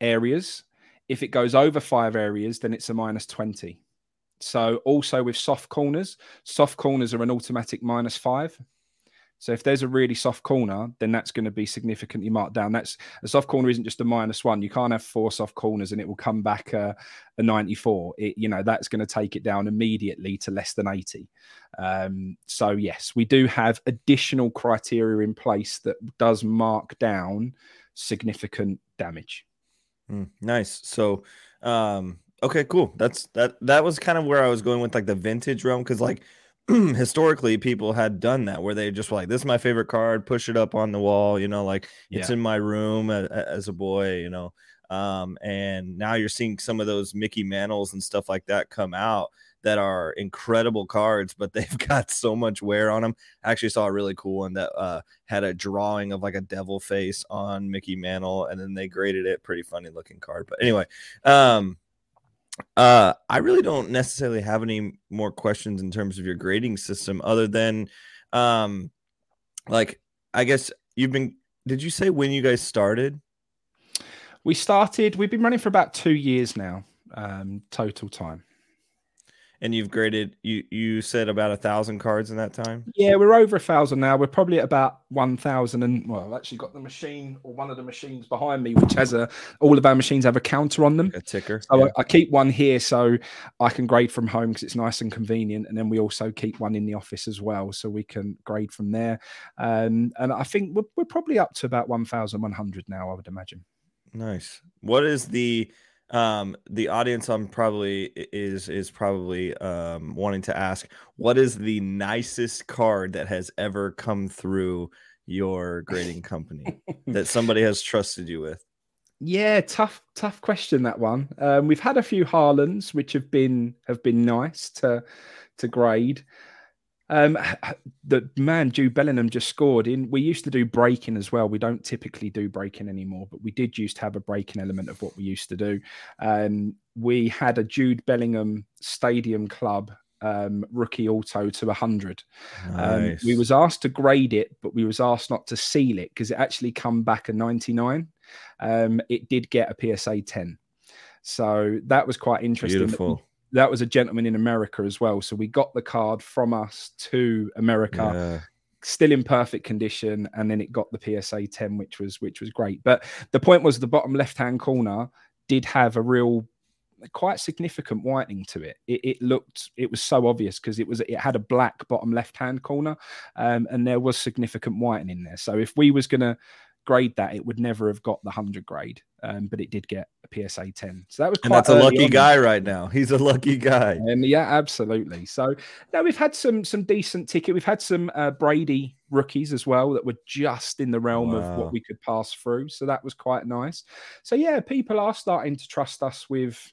areas. If it goes over 5 areas, then it's a minus 20. So also with soft corners, soft corners are an automatic minus 5. So if there's a really soft corner, then that's going to be significantly marked down. That's a soft corner isn't just a minus one. You can't have four soft corners and it will come back uh, a 94 it you know that's going to take it down immediately to less than 80 um, so yes we do have additional criteria in place that does mark down significant damage Mm, nice. So, um, okay, cool. That's that. That was kind of where I was going with like the vintage realm because like historically people had done that where they just were like, "This is my favorite card. Push it up on the wall." You know, like it's Yeah. in my room a- a- as a boy. You know, um, and now you're seeing some of those Mickey Mantles and stuff like that come out that are incredible cards, but they've got so much wear on them. I actually saw a really cool one that uh, had a drawing of like a devil face on Mickey Mantle, and then they graded it. Pretty funny looking card. But anyway, um, uh, I really don't necessarily have any more questions in terms of your grading system, other than, um, like I guess you've been. Did you say when you guys started? We started. We've been running for about two years now, um, total time. And you've graded. You you said about a thousand cards in that time. Yeah, we're over a thousand now. We're probably at about one thousand, and well, I've actually got the machine or one of the machines behind me, which has a. All of our machines have a counter on them. A ticker. So yeah. I, I, keep one here so I can grade from home because it's nice and convenient, and then we also keep one in the office as well, so we can grade from there. Um, and I think we're, we're probably up to about one thousand one hundred now. I would imagine. Nice. What is the um the audience i'm probably is is probably um wanting to ask what is the nicest card that has ever come through your grading company that somebody has trusted you with? Yeah tough tough question that one. Um we've had a few Haalands which have been have been nice to to grade um, the man Jude Bellingham just scored in. We used to do breaking as well. We don't typically do breaking anymore, but we did used to have a breaking element of what we used to do. Um, we had a Jude Bellingham Stadium Club um, rookie auto to 100. Um, nice. Um, we was asked to grade it, but we was asked not to seal it because it actually come back a 99. Um, it did get a PSA 10. So that was quite interesting. Beautiful that was a gentleman in America as well. So we got the card from us to America. Yeah. Still in perfect condition, and then it got the PSA 10, which was which was great. But the point was, the bottom left hand corner did have a real quite significant whitening to it. It, it looked, it was so obvious because it was, it had a black bottom left hand corner, um, and there was significant whitening there. So if we was gonna grade that, it would never have got the hundred grade um, but it did get a PSA 10. So that was and that's a lucky on. guy right now. He's a lucky guy. And yeah, absolutely. So now we've had some some decent ticket. We've had some uh, Brady rookies as well that were just in the realm wow. of what we could pass through. So that was quite nice. So yeah, people are starting to trust us with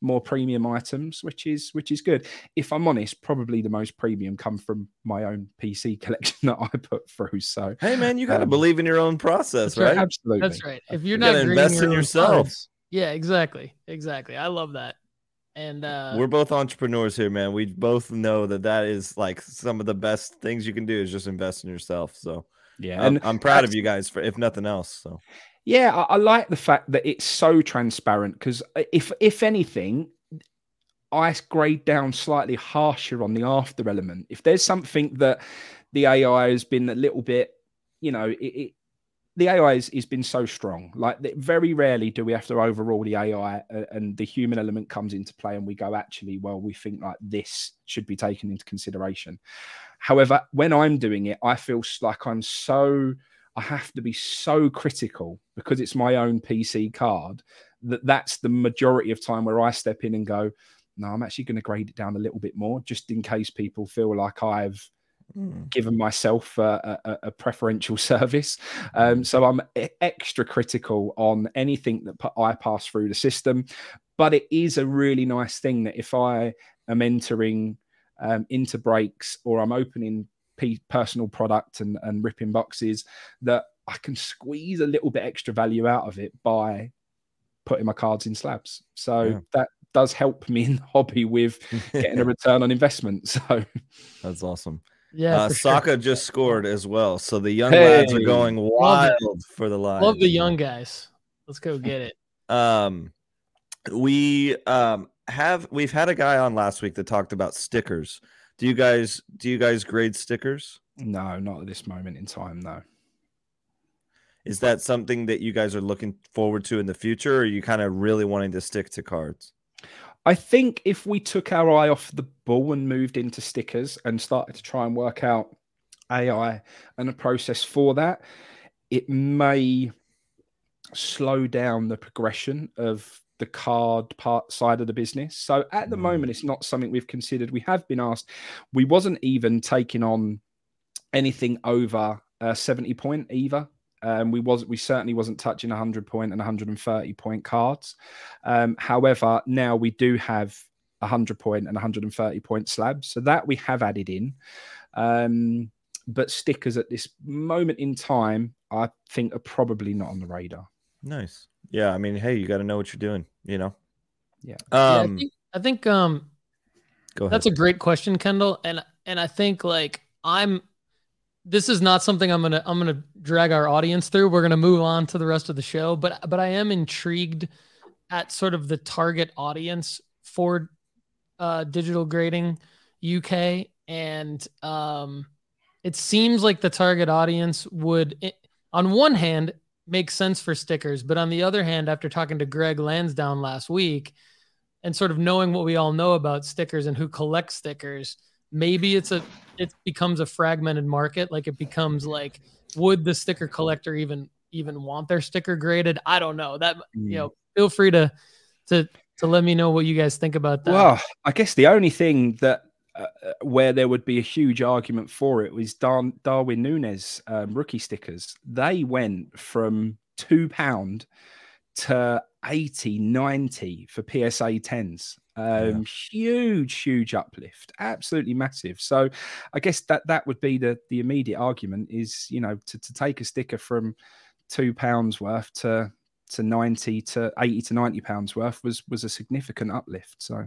more premium items, which is which is good. If I'm honest, probably the most premium come from my own PC collection that I put through. So hey, man, you got to um, believe in your own process, right? right? Absolutely, that's right. If you're you not invest your in yourself, cards, yeah, exactly, exactly. I love that. And uh, we're both entrepreneurs here, man. We both know that that is like some of the best things you can do is just invest in yourself. So yeah, I'm, and I'm proud of you guys for if nothing else. So yeah, I, I like the fact that it's so transparent because if if anything, I grade down slightly harsher on the after element. If there's something that the AI has been a little bit, you know, it, it the AI has, has been so strong. Like very rarely do we have to overrule the AI uh, and the human element comes into play, and we go, actually, well, we think like this should be taken into consideration. However, when I'm doing it, I feel like I'm so I have to be so critical because it's my own PC card that that's the majority of time where I step in and go, no, I'm actually going to grade it down a little bit more just in case people feel like I've mm. given myself a, a, a preferential service. Um, so I'm extra critical on anything that I pass through the system. But it is a really nice thing that if I am entering um, into breaks or I'm opening personal product and, and ripping boxes that I can squeeze a little bit extra value out of it by putting my cards in slabs. So yeah. that does help me in the hobby with getting a return on investment. So that's awesome. Yeah, uh, Saka sure. just scored as well. So the young hey, lads are going wild for the line. Love the young guys. Let's go get it. Um, we um have we've had a guy on last week that talked about stickers. Do you guys do you guys grade stickers? No, not at this moment in time. No. Is that something that you guys are looking forward to in the future, or are you kind of really wanting to stick to cards? I think if we took our eye off the ball and moved into stickers and started to try and work out AI and a process for that, it may slow down the progression of the card part side of the business. So at the mm. moment, it's not something we've considered. We have been asked. We wasn't even taking on anything over a 70 point either. Um, we was we certainly wasn't touching 100 point and 130 point cards. Um, however, now we do have 100 point and 130 point slabs, so that we have added in. Um, but stickers at this moment in time, I think, are probably not on the radar. Nice. Yeah, I mean, hey, you got to know what you're doing, you know. Yeah. Um, yeah, I think, I think um, go ahead. That's a great question, Kendall, and and I think like I'm this is not something I'm gonna I'm gonna drag our audience through. We're gonna move on to the rest of the show, but but I am intrigued at sort of the target audience for uh, digital grading UK, and um, it seems like the target audience would, it, on one hand, make sense for stickers, but on the other hand, after talking to Greg Lansdowne last week and sort of knowing what we all know about stickers and who collects stickers, maybe it's a it becomes a fragmented market. Like it becomes like, would the sticker collector even even want their sticker graded? I don't know. That you hmm. know, feel free to to to let me know what you guys think about that. Well, I guess the only thing that uh, where there would be a huge argument for it was Dar- Darwin Nunez um, rookie stickers. They went from two pound to 80, 90 for PSA 10s. Um, yeah. Huge, huge uplift, absolutely massive. So, I guess that that would be the the immediate argument is you know to, to take a sticker from two pounds worth to to 90 to 80 to 90 pounds worth was was a significant uplift so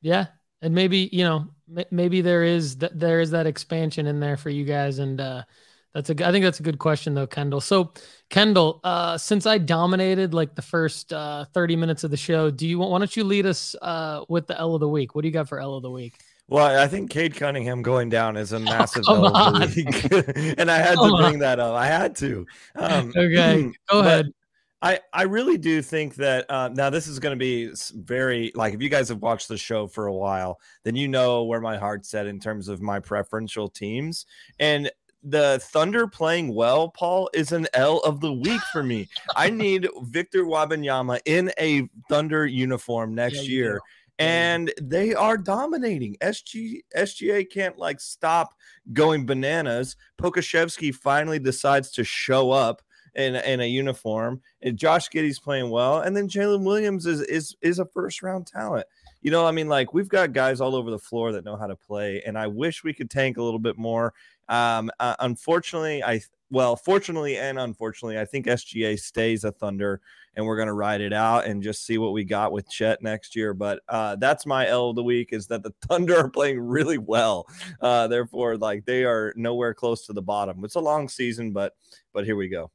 yeah and maybe you know maybe there is that there is that expansion in there for you guys and uh that's a i think that's a good question though kendall so kendall uh since i dominated like the first uh 30 minutes of the show do you want why don't you lead us uh with the l of the week what do you got for l of the week well, I think Cade Cunningham going down is a massive oh, massive oh, and I had come to bring on. that up. I had to. Um, okay, go ahead. I, I really do think that uh, now this is going to be very like if you guys have watched the show for a while, then you know where my heart's at in terms of my preferential teams. And the Thunder playing well, Paul, is an L of the week for me. I need Victor Wembanyama in a Thunder uniform next yeah, year. And they are dominating. SG SGA can't like stop going bananas. Pokusevski finally decides to show up in, a uniform. And Josh Giddey's playing well, and then Jalen Williams is is is a first round talent. You know, I mean, like we've got guys all over the floor that know how to play, and I wish we could tank a little bit more. Um, uh, unfortunately, I well, fortunately and unfortunately, I think SGA stays a Thunder, and we're gonna ride it out and just see what we got with Chet next year. But uh, that's my L of the week is that the Thunder are playing really well. Uh, therefore, like they are nowhere close to the bottom. It's a long season, but but here we go.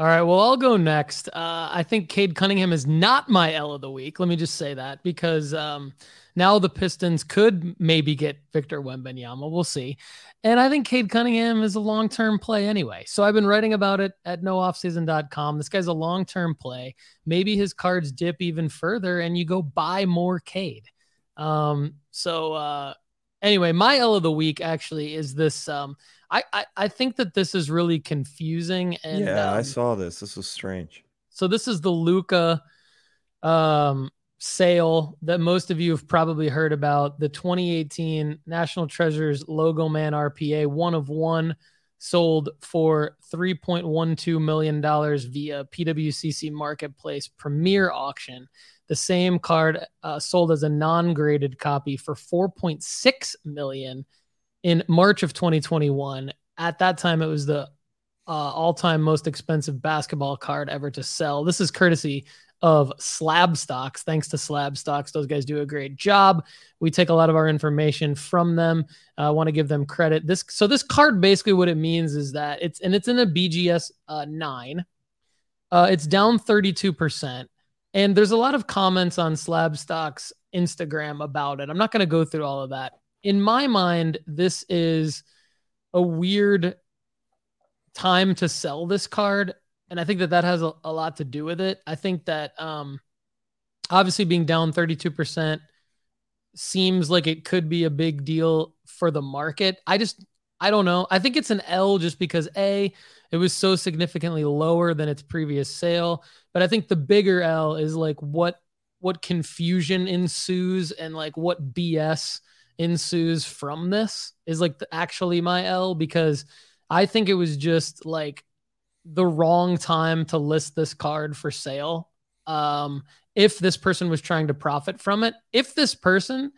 All right. Well, I'll go next. Uh, I think Cade Cunningham is not my L of the week. Let me just say that because um, now the Pistons could maybe get Victor Wembanyama. We'll see. And I think Cade Cunningham is a long term play anyway. So I've been writing about it at nooffseason.com. This guy's a long term play. Maybe his cards dip even further and you go buy more Cade. Um, so uh, anyway, my L of the week actually is this. Um, I, I, I think that this is really confusing. And yeah, um, I saw this. This was strange. So this is the Luka um, sale that most of you have probably heard about. The 2018 National Treasures Logo Man RPA, one of one, sold for 3.12 million dollars via PWCC Marketplace Premier Auction. The same card uh, sold as a non-graded copy for 4.6 million in March of 2021. At that time, it was the uh, all-time most expensive basketball card ever to sell. This is courtesy of Slab Stocks. Thanks to Slab Stocks, those guys do a great job. We take a lot of our information from them. I uh, want to give them credit. This so this card basically what it means is that it's and it's in a BGS uh, nine. Uh, it's down 32 percent. And there's a lot of comments on Slab Stocks Instagram about it. I'm not going to go through all of that in my mind, this is a weird time to sell this card. And I think that that has a, a lot to do with it. I think that um, obviously being down 32% seems like it could be a big deal for the market. I just, I don't know. I think it's an L just because A, it was so significantly lower than its previous sale. But I think the bigger L is like what what confusion ensues and like what BS ensues from this is like the, actually my L because I think it was just like the wrong time to list this card for sale. Um, if this person was trying to profit from it, if this person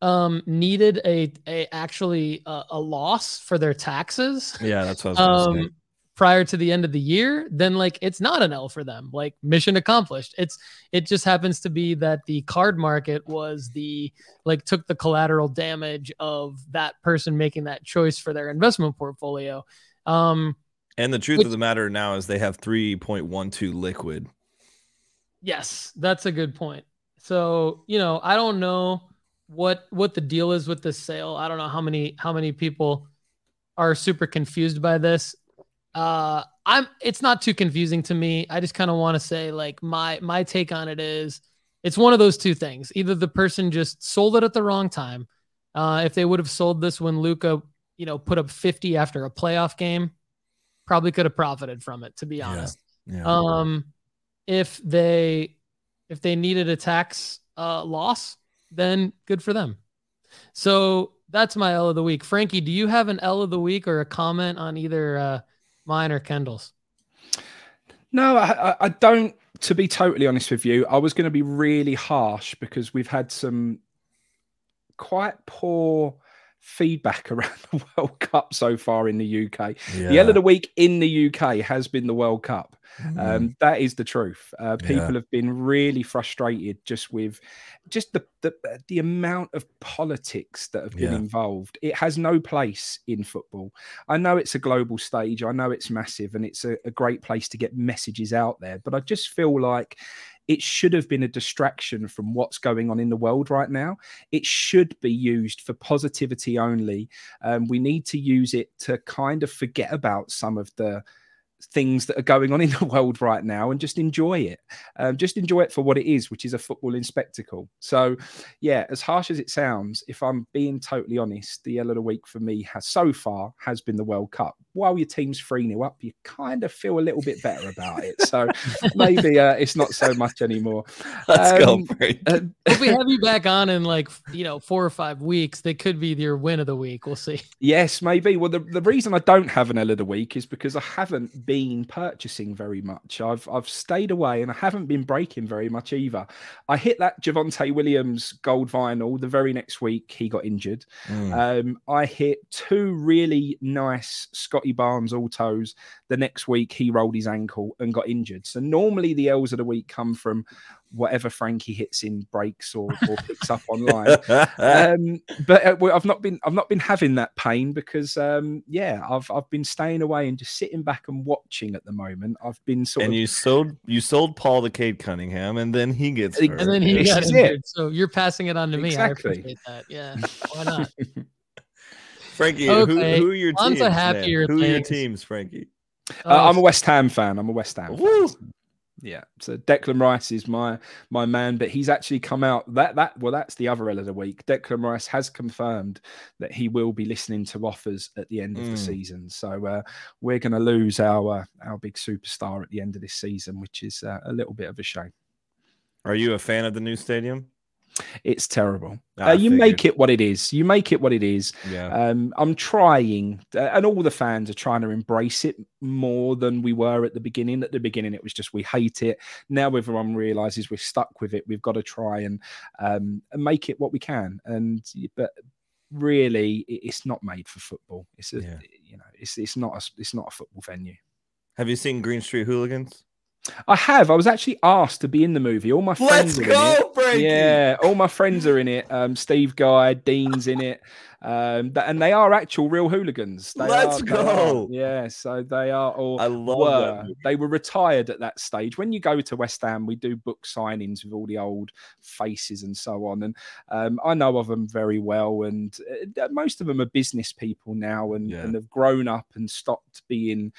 um needed a a actually a, a loss for their taxes, yeah, that's what I was um, prior to the end of the year, then like it's not an L for them. Like mission accomplished. It's it just happens to be that the card market was the like took the collateral damage of that person making that choice for their investment portfolio. Um and the truth which, of the matter now is they have 3.12 liquid. Yes, that's a good point. So, you know, I don't know what what the deal is with this sale. I don't know how many how many people are super confused by this. Uh, I'm. It's not too confusing to me. I just kind of want to say, like, my my take on it is, it's one of those two things. Either the person just sold it at the wrong time. Uh, if they would have sold this when luka you know, put up 50 after a playoff game, probably could have profited from it. To be honest. Yeah. yeah. Um, if they if they needed a tax uh, loss, then good for them. So that's my L of the week. Frankie, do you have an L of the week or a comment on either uh, mine or Kendall's? No, I, I don't. To be totally honest with you, I was going to be really harsh because we've had some quite poor feedback around the World Cup so far in the UK. Yeah. The end of the week in the UK has been the World Cup. Mm. Um, that is the truth. Uh, people yeah. have been really frustrated just with just the, the the amount of politics that have been yeah. involved. It has no place in football. I know it's a global stage. I know it's massive, and it's a, a great place to get messages out there. But I just feel like it should have been a distraction from what's going on in the world right now. It should be used for positivity only. Um, we need to use it to kind of forget about some of the things that are going on in the world right now and just enjoy it. Um, just enjoy it for what it is, which is a footballing spectacle. So, yeah, as harsh as it sounds, if I'm being totally honest, the L of the week for me has so far has been the World Cup. While your team's 3 0 up, you kind of feel a little bit better about it. So maybe uh, it's not so much anymore. Let's um, go. Uh, if we have you back on in like, you know, four or five weeks, they could be your win of the week. We'll see. Yes, maybe. Well, the, the reason I don't have an L of the week is because I haven't been purchasing very much. I've I've stayed away and I haven't been breaking very much either. I hit that Javonte Williams gold vinyl the very next week he got injured. Mm. Um, I hit two really nice Scottie Barnes autos the next week he rolled his ankle and got injured. So normally the L's of the week come from whatever Frankie hits in breaks or, or picks up online. Um, but uh, I've not been I've not been having that pain because um, yeah I've I've been staying away and just sitting back and watching at the moment. I've been sort and of you sold you sold Paul the Cade Cunningham and then he gets hurt. and then he got injured. So you're passing it on to exactly. me. I appreciate that. Yeah, why not? Frankie, okay. who, who, are your teams? Happier who are your teams, Frankie? Uh, I'm a West Ham fan. I'm a West Ham. Fan. Yeah, so Declan Rice is my my man, but he's actually come out that that well, that's the other L of the week. Declan Rice has confirmed that he will be listening to offers at the end mm. of the mm. season. So uh, we're going to lose our uh, our big superstar at the end of this season, which is uh, a little bit of a shame. Are you a fan of the new stadium? It's terrible. Uh, you make it what it is. You make it what it is. Yeah. Um, I'm trying, uh, and all the fans are trying to embrace it more than we were at the beginning. At the beginning, it was just we hate it. Now everyone realizes we're stuck with it. We've got to try and um, make it what we can. And but really, it's not made for football. It's a, yeah. you know, it's it's not a it's not a football venue. Have you seen Green Street Hooligans? I have. I was actually asked to be in the movie. All my friends Let's are go, in it. Frankie. Yeah, all my friends are in it. Um, Steve Guy, Dean's in it. Um, and they are actual real hooligans. They Let's are, go. Are, yeah, so they are all. I love were. They were retired at that stage. When you go to West Ham, we do book signings with all the old faces and so on. And um, I know of them very well. And uh, most of them are business people now and, yeah. and have grown up and stopped being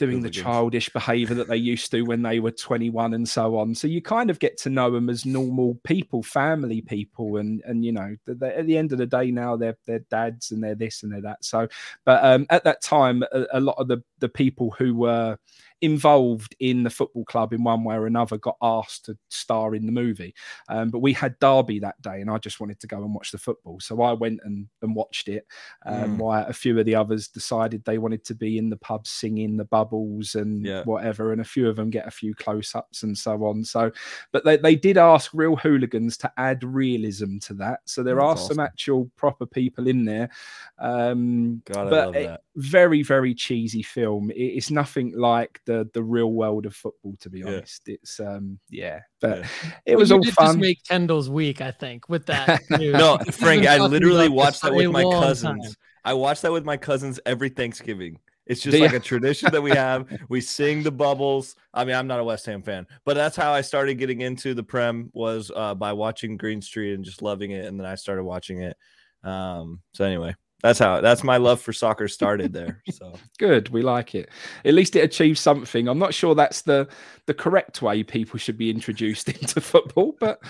doing the childish behavior that they used to when they were 21 and so on. So you kind of get to know them as normal people family people and and you know at the end of the day now they're they're dads and they're this and they're that. So but um, at that time a, a, lot of the the people who were involved in the football club in one way or another got asked to star in the movie. Um, but we had Derby that day, and I just wanted to go and watch the football, so I went and, and watched it. Um, mm. While a few of the others decided they wanted to be in the pub singing the bubbles and yeah. whatever, and a few of them get a few close ups and so on. So, but they, they did ask real hooligans to add realism to that. So there That's are awesome. some actual proper people in there. Um, God, but it, very very cheesy film. It, it's nothing like the the real world of football, to be honest. Yeah. It's um yeah, but yeah. it was all fun. Just make Kendall's week, I think, with that. no, Frank, I literally watched that with my cousins. Time. I watched that with my cousins every Thanksgiving. It's just yeah. like a tradition that we have. We sing the bubbles. I mean, I'm not a West Ham fan, but that's how I started getting into the Prem was uh, by watching Green Street and just loving it, and then I started watching it. Um, so anyway, that's how that's my love for soccer started there. So good, we like it. At least it achieves something. I'm not sure that's the the correct way people should be introduced into football, but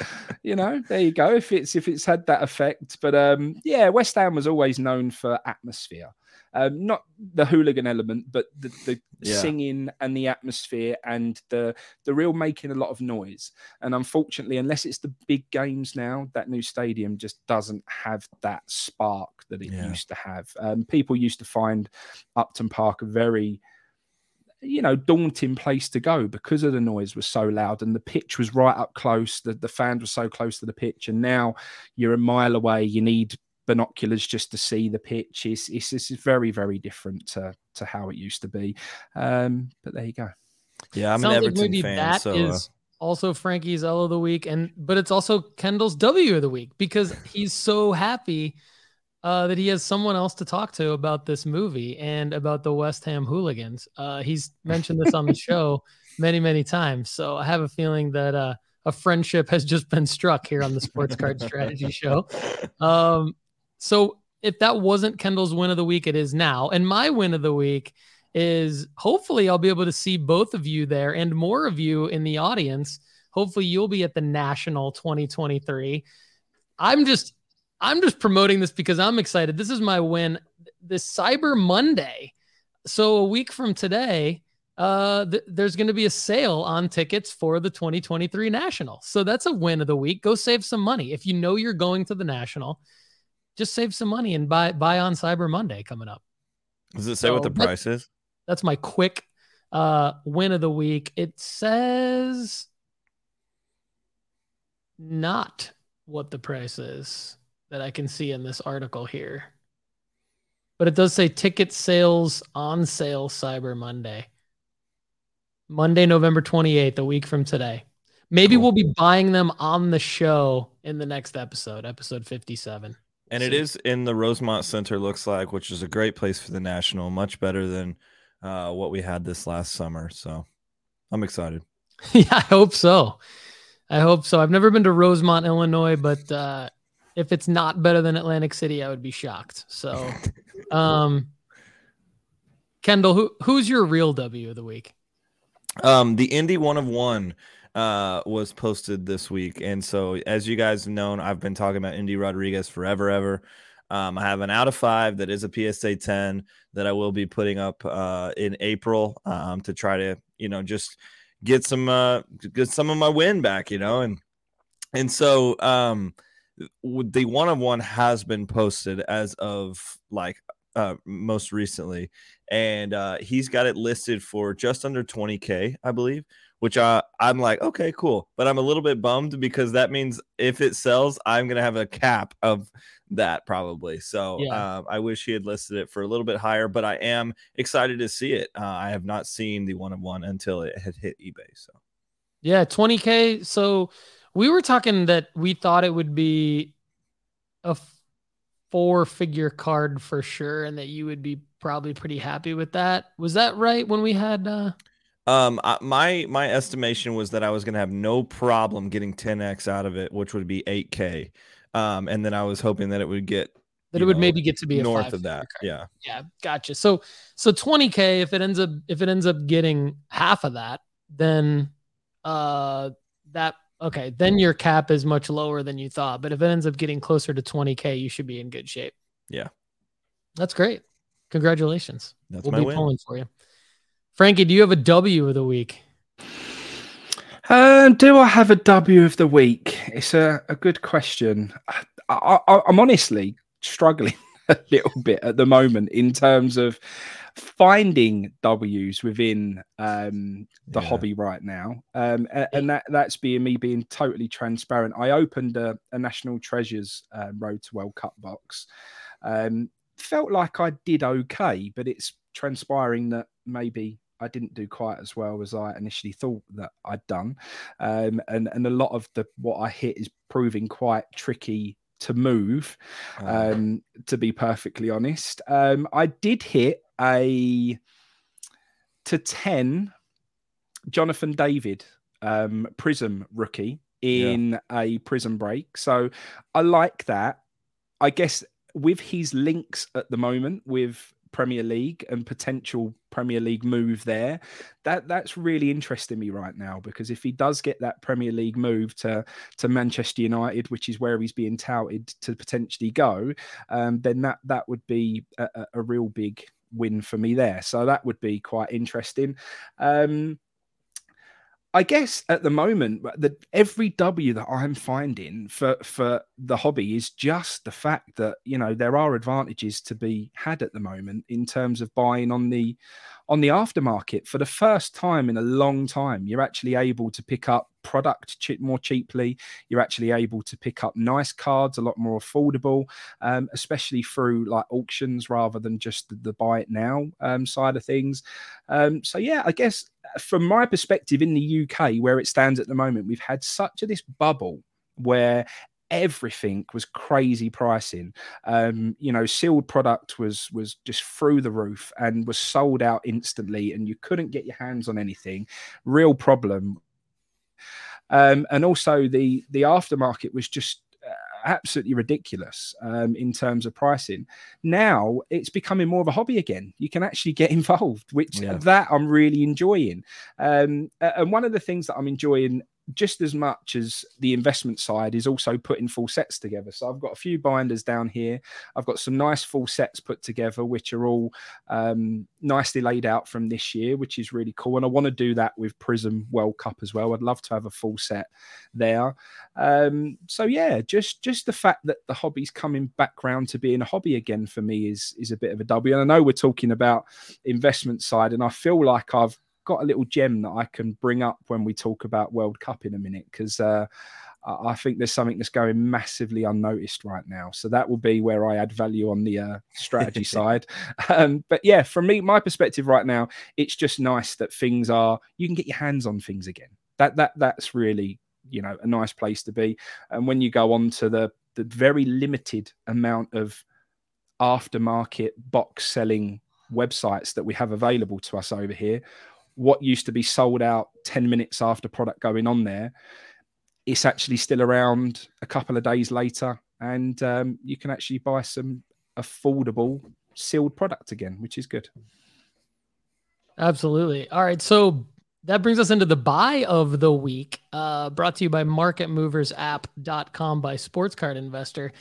you know, there you go. If it's if it's had that effect, but um, yeah, West Ham was always known for atmosphere um, not the hooligan element, but the, the yeah. singing and the atmosphere and the the real making a lot of noise. And unfortunately, unless it's the big games now, that new stadium just doesn't have that spark that it yeah. used to have. Um, people used to find Upton Park a very you know daunting place to go because of the noise was so loud and the pitch was right up close the, the fans were so close to the pitch and now you're a mile away you need binoculars just to see the pitch. It's, it's, it's very, very different to, to how it used to be. Um, but there you go. Yeah, I'm Sounds an Everton like fan. That so, is uh... also Frankie's L of the week, and but it's also Kendall's W of the week because he's so happy uh, that he has someone else to talk to about this movie and about the West Ham hooligans. Uh, he's mentioned this on the show many, many times. So I have a feeling that uh, a friendship has just been struck here on the Sports Card Strategy Show. Um, so if that wasn't Kendall's win of the week, it is now. And my win of the week is hopefully I'll be able to see both of you there and more of you in the audience. Hopefully you'll be at the National 2023. I'm just I'm just promoting this because I'm excited. This is my win this Cyber Monday. So a week from today, uh, th- there's going to be a sale on tickets for the 2023 National. So that's a win of the week. Go save some money. If you know you're going to the National, just save some money and buy buy on Cyber Monday coming up. Does it say so what the price is? That's my quick uh win of the week. It says not what the price is that I can see in this article here. But it does say ticket sales on sale Cyber Monday. Monday, November 28th, a week from today. Maybe cool. we'll be buying them on the show in the next episode, episode 57. And it is in the Rosemont Center, looks like, which is a great place for the National, much better than uh, what we had this last summer. So I'm excited. yeah, I hope so. I hope so. I've never been to Rosemont, Illinois, but uh, if it's not better than Atlantic City, I would be shocked. So, um, Kendall, who who's your real W of the week? Um, the Endy one of one uh, was posted this week. And so, as you guys have known, I've been talking about Endy Rodriguez forever, ever. Um, I have an out of five that is a PSA 10 that I will be putting up uh, in April um, to try to, you know, just get some uh, get some of my win back, you know, and and so um, the one of one has been posted as of like uh, most recently, and uh, he's got it listed for just under 20k, I believe which I, I'm like, okay, cool. But I'm a little bit bummed because that means if it sells, I'm going to have a cap of that probably. So yeah. um, I wish he had listed it for a little bit higher, but I am excited to see it. Uh, I have not seen the one of one until it had hit eBay. So, yeah, 20K. So we were talking that we thought it would be a four figure card for sure and that you would be probably pretty happy with that. Was that right when we had. Uh... Um, my my estimation was that I was going to have no problem getting 10x out of it, which would be 8k. Um, and then I was hoping that it would get that it would know, maybe get to be north of that. Yeah, yeah, gotcha. So so 20k if it ends up if it ends up getting half of that, then uh that okay, then your cap is much lower than you thought. But if it ends up getting closer to 20k, you should be in good shape. Yeah, that's great. Congratulations. That's we'll be win. pulling for you. Frankie, do you have a W of the week? Um, do I have a W of the week? It's a, a good question. I, I, I'm honestly struggling a little bit at the moment in terms of finding W's within um, the yeah. hobby right now, um, and, and, that that's being me being totally transparent. I opened a, a National Treasures uh, Road to World Cup box. Um, felt like I did okay, but it's transpiring that maybe I didn't do quite as well as I initially thought that I'd done, um, and and a lot of the what I hit is proving quite tricky to move. Oh. Um, to be perfectly honest, um, I did hit a to ten Jonathan David um, Prizm rookie in yeah. a Prizm break, so I like that. I guess with his links at the moment with Premier League and potential Premier League move there. That that's really interesting me right now because if he does get that Premier League move to to Manchester United, which is where he's being touted to potentially go, um, then that that would be a, a, real big win for me there. So that would be quite interesting. Um, I guess at the moment, that every W that I'm finding for for the hobby is just the fact that you know there are advantages to be had at the moment in terms of buying on the on the aftermarket for the first time in a long time. You're actually able to pick up product more cheaply. You're actually able to pick up nice cards a lot more affordable, um, especially through like auctions rather than just the, the buy it now um, side of things. Um, so yeah, I guess from my perspective in the UK, where it stands at the moment, we've had such a this bubble where everything was crazy pricing. Um, you know, sealed product was was just through the roof and was sold out instantly, and you couldn't get your hands on anything. Real problem. Um, and also the the aftermarket was just absolutely ridiculous um, in terms of pricing. Now it's becoming more of a hobby again. You can actually get involved, which yeah. that I'm really enjoying. Um, and one of the things that I'm enjoying just as much as the investment side is also putting full sets together. So I've got a few binders down here. I've got some nice full sets put together, which are all um, nicely laid out from this year, which is really cool. And I want to do that with Prizm World Cup as well. I'd love to have a full set there. Um, so yeah, just just the fact that the hobby's coming back round to being a hobby again for me is is a bit of a W. And I know we're talking about investment side, and I feel like I've got a little gem that I can bring up when we talk about World Cup in a minute because uh, I think there's something that's going massively unnoticed right now. So that will be where I add value on the uh, strategy side. Um, but yeah, from me, my perspective right now, it's just nice that things are you can get your hands on things again. That that that's really you know a nice place to be. And when you go on to the the very limited amount of aftermarket box selling websites that we have available to us over here what used to be sold out 10 minutes after product going on there it's actually still around a couple of days later and um, you can actually buy some affordable sealed product again which is good. Absolutely. All right so that brings us into the buy of the week uh, brought to you by marketmoversapp.com by sports card investor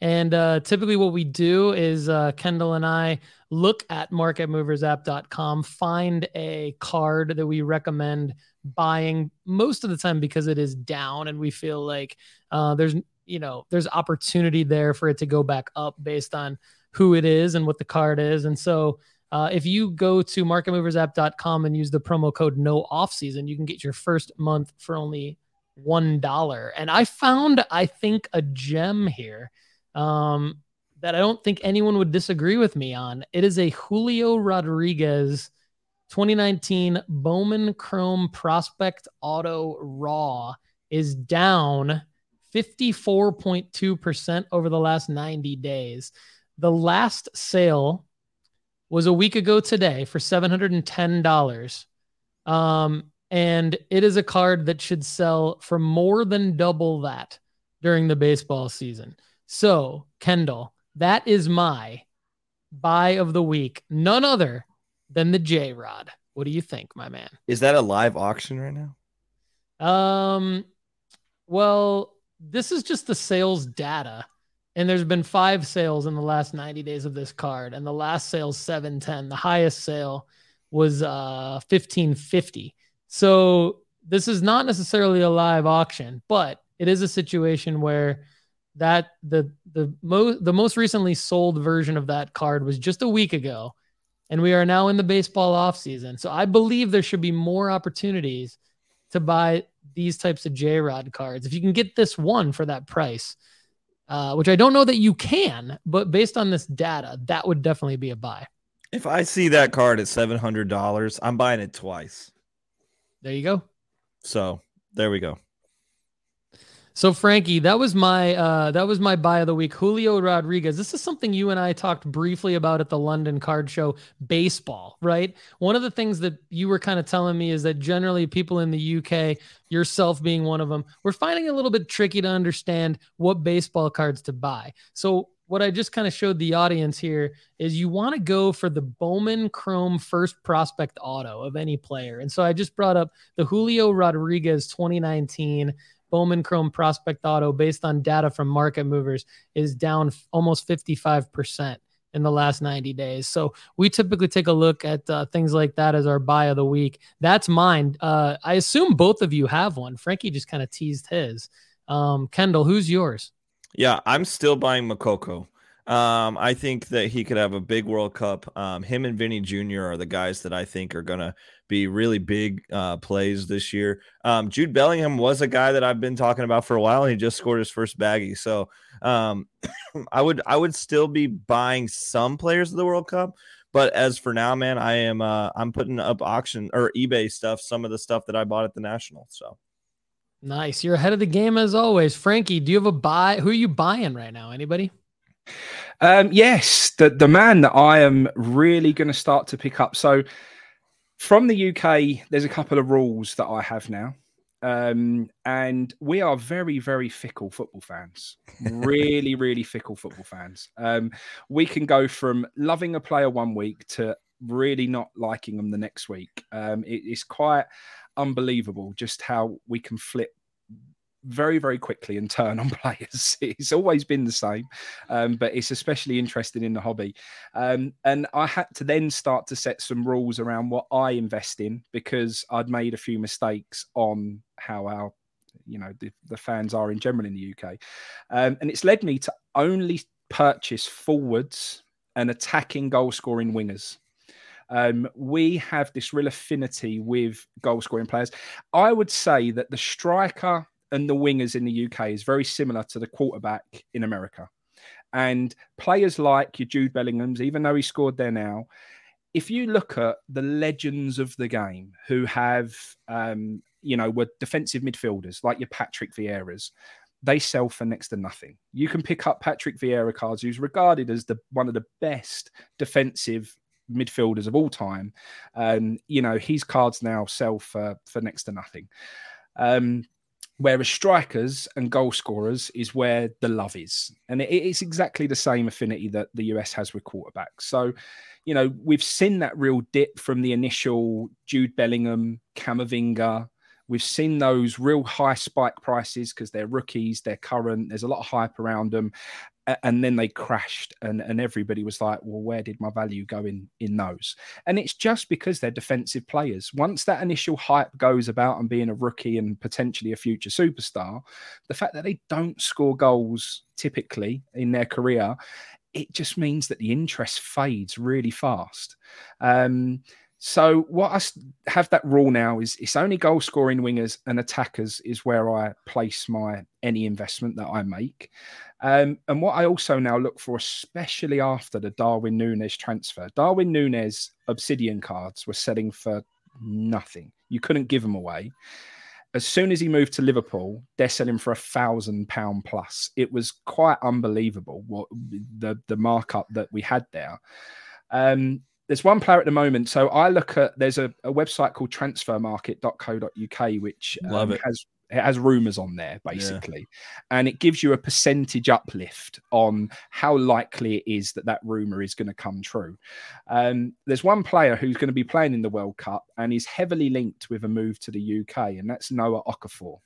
and uh, typically, what we do is uh, Kendall and I look at marketmoversapp.com, find a card that we recommend buying most of the time because it is down, and we feel like uh, there's you know there's opportunity there for it to go back up based on who it is and what the card is, and so. Uh, if you go to marketmoversapp.com and use the promo code no off season, you can get your first month for only one dollar. And I found, I think, a gem here um, that I don't think anyone would disagree with me on. It is a Julio Rodriguez 2019 Bowman Chrome Prospect Auto Raw is down 54.2% over the last 90 days. The last sale was a week ago today for $710. Um, and it is a card that should sell for more than double that during the baseball season. So, Kendall, that is my buy of the week. None other than the J Rod. What do you think, my man? Is that a live auction right now? Um, well, this is just the sales data. And there's been five sales in the last 90 days of this card. And the last sale 710. The highest sale was uh 1550. So this is not necessarily a live auction, but it is a situation where that the the most the most recently sold version of that card was just a week ago and we are now in the baseball off season so i believe there should be more opportunities to buy these types of j-rod cards. If you can get this one for that price uh, which i don't know that you can but based on this data that would definitely be a buy. If i see that card at $700 i'm buying it twice. There you go. So there we go so Frankie, that was my uh, that was my buy of the week. Julio Rodriguez. This is something you and I talked briefly about at the London Card Show. Baseball, right? One of the things that you were kind of telling me is that generally people in the UK, yourself being one of them, we're finding a little bit tricky to understand what baseball cards to buy. So what I just kind of showed the audience here is you want to go for the Bowman Chrome first prospect auto of any player. And so I just brought up the Julio Rodriguez 2019 Bowman Chrome Prospect Auto, based on data from market movers, is down almost 55% in the last 90 days. So we typically take a look at uh, things like that as our buy of the week. That's mine. Uh, I assume both of you have one. Frankie just kind of teased his. Um, Kendall, who's yours? Yeah, I'm still buying Moukoko. Um, I think that he could have a big World Cup. Um, him and Vini Jr. are the guys that I think are going to be really big uh, plays this year. Um, Jude Bellingham was a guy that I've been talking about for a while, and he just scored his first baggie. So um, I would I would still be buying some players of the World Cup. But as for now, man, I am uh, I'm putting up auction or eBay stuff, some of the stuff that I bought at the National. So nice, you're ahead of the game as always, Frankie. Do you have a buy? Who are you buying right now? Anybody? Um, yes, the the man that I am really going to start to pick up. So from the UK, there's a couple of rules that I have now. Um, and we are very, very fickle football fans. really, really fickle football fans. Um, we can go from loving a player one week to really not liking them the next week. Um, it, it's quite unbelievable just how we can flip very, very quickly and turn on players. It's always been the same, um, but it's especially interesting in the hobby. Um, and I had to then start to set some rules around what I invest in because I'd made a few mistakes on how our you know the, the fans are in general in the UK, um, and it's led me to only purchase forwards and attacking goal scoring wingers. Um, we have this real affinity with goal scoring players. I would say that the striker and the wingers in the UK is very similar to the quarterback in America. And players like your Jude Bellinghams, even though he scored there now, if you look at the legends of the game who have, um, you know, were defensive midfielders like your Patrick Vieiras, they sell for next to nothing. You can pick up Patrick Vieira cards, who's regarded as the one of the best defensive midfielders of all time. Um, you know, his cards now sell for for next to nothing. Um, Whereas strikers and goal scorers is where the love is. And it, it's exactly the same affinity that the US has with quarterbacks. So, you know, we've seen that real dip from the initial Jude Bellingham, Camavinga. We've seen those real high spike prices because they're rookies, they're current, there's a lot of hype around them and then they crashed and, and everybody was like well where did my value go in in those? And it's just because they're defensive players. Once that initial hype goes about and being a rookie and potentially a future superstar the fact that they don't score goals typically in their career it just means that the interest fades really fast. Um, so what I have that rule now is it's only goal scoring wingers and attackers is where I place my any investment that I make. Um, and what I also now look for, especially after the Darwin Nunez transfer, Darwin Nunez obsidian cards were selling for nothing. You couldn't give them away. As soon as he moved to Liverpool, they're selling for a thousand pound plus. It was quite unbelievable what the the markup that we had there. Um, there's one player at the moment. So I look at there's a, a website called transfermarkt.co.uk, which um, has it has rumors on there basically yeah. and it gives you a percentage uplift on how likely it is that that rumor is going to come true um, there's one player who's going to be playing in the world cup and is heavily linked with a move to the uk and that's noah okafor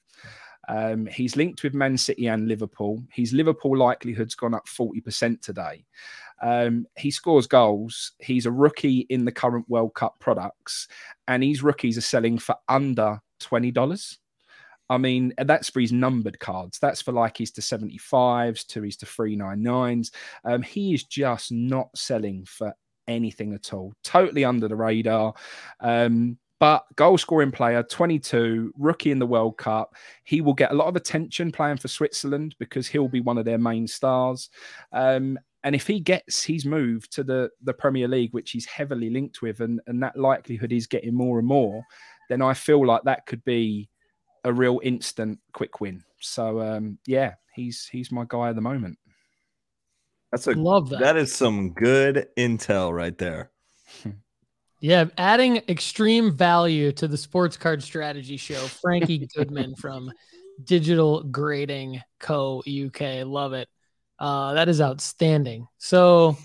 Um, he's linked with Man City and Liverpool. His Liverpool likelihood's gone up 40% today. Um, he scores goals. He's a rookie in the current World Cup products, and these rookies are selling for under $20. I mean, that's for his numbered cards. That's for like his to 75s, to his to 399s. Um, he is just not selling for anything at all. Totally under the radar. Um, but goal scoring player, 22, rookie in the World Cup. He will get a lot of attention playing for Switzerland because he'll be one of their main stars. Um, and if he gets his move to the, the Premier League, which he's heavily linked with, and, and that likelihood is getting more and more, then I feel like that could be a real instant quick win. So um, yeah, he's he's my guy at the moment. That's a love that. That is some good intel right there. yeah, adding extreme value to the sports card strategy show. Frankie Goodman from Digital Grading Co. UK. Love it. Uh, that is outstanding. So,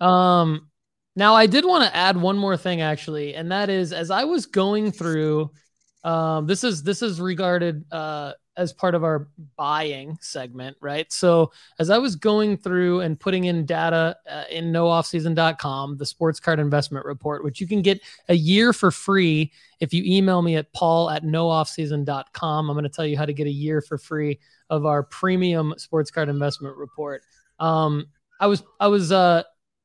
um, now I did want to add one more thing actually, and that is as I was going through um, this is this is regarded uh, as part of our buying segment, right? So as I was going through and putting in data uh, in nooffseason.com, the sports card investment report, which you can get a year for free if you email me at paul at nooffseason.com. I'm going to tell you how to get a year for free of our premium sports card investment report. Um, I was I was uh,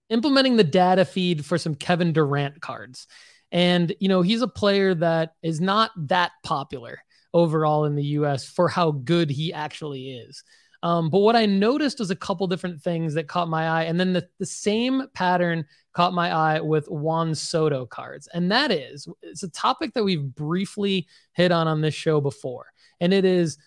implementing the data feed for some Kevin Durant cards. And, you know, he's a player that is not that popular overall in the US for how good he actually is. Um, but what I noticed was a couple different things that caught my eye. And then the, the same pattern caught my eye with Juan Soto cards. And that is, it's a topic that we've briefly hit on on this show before. And it is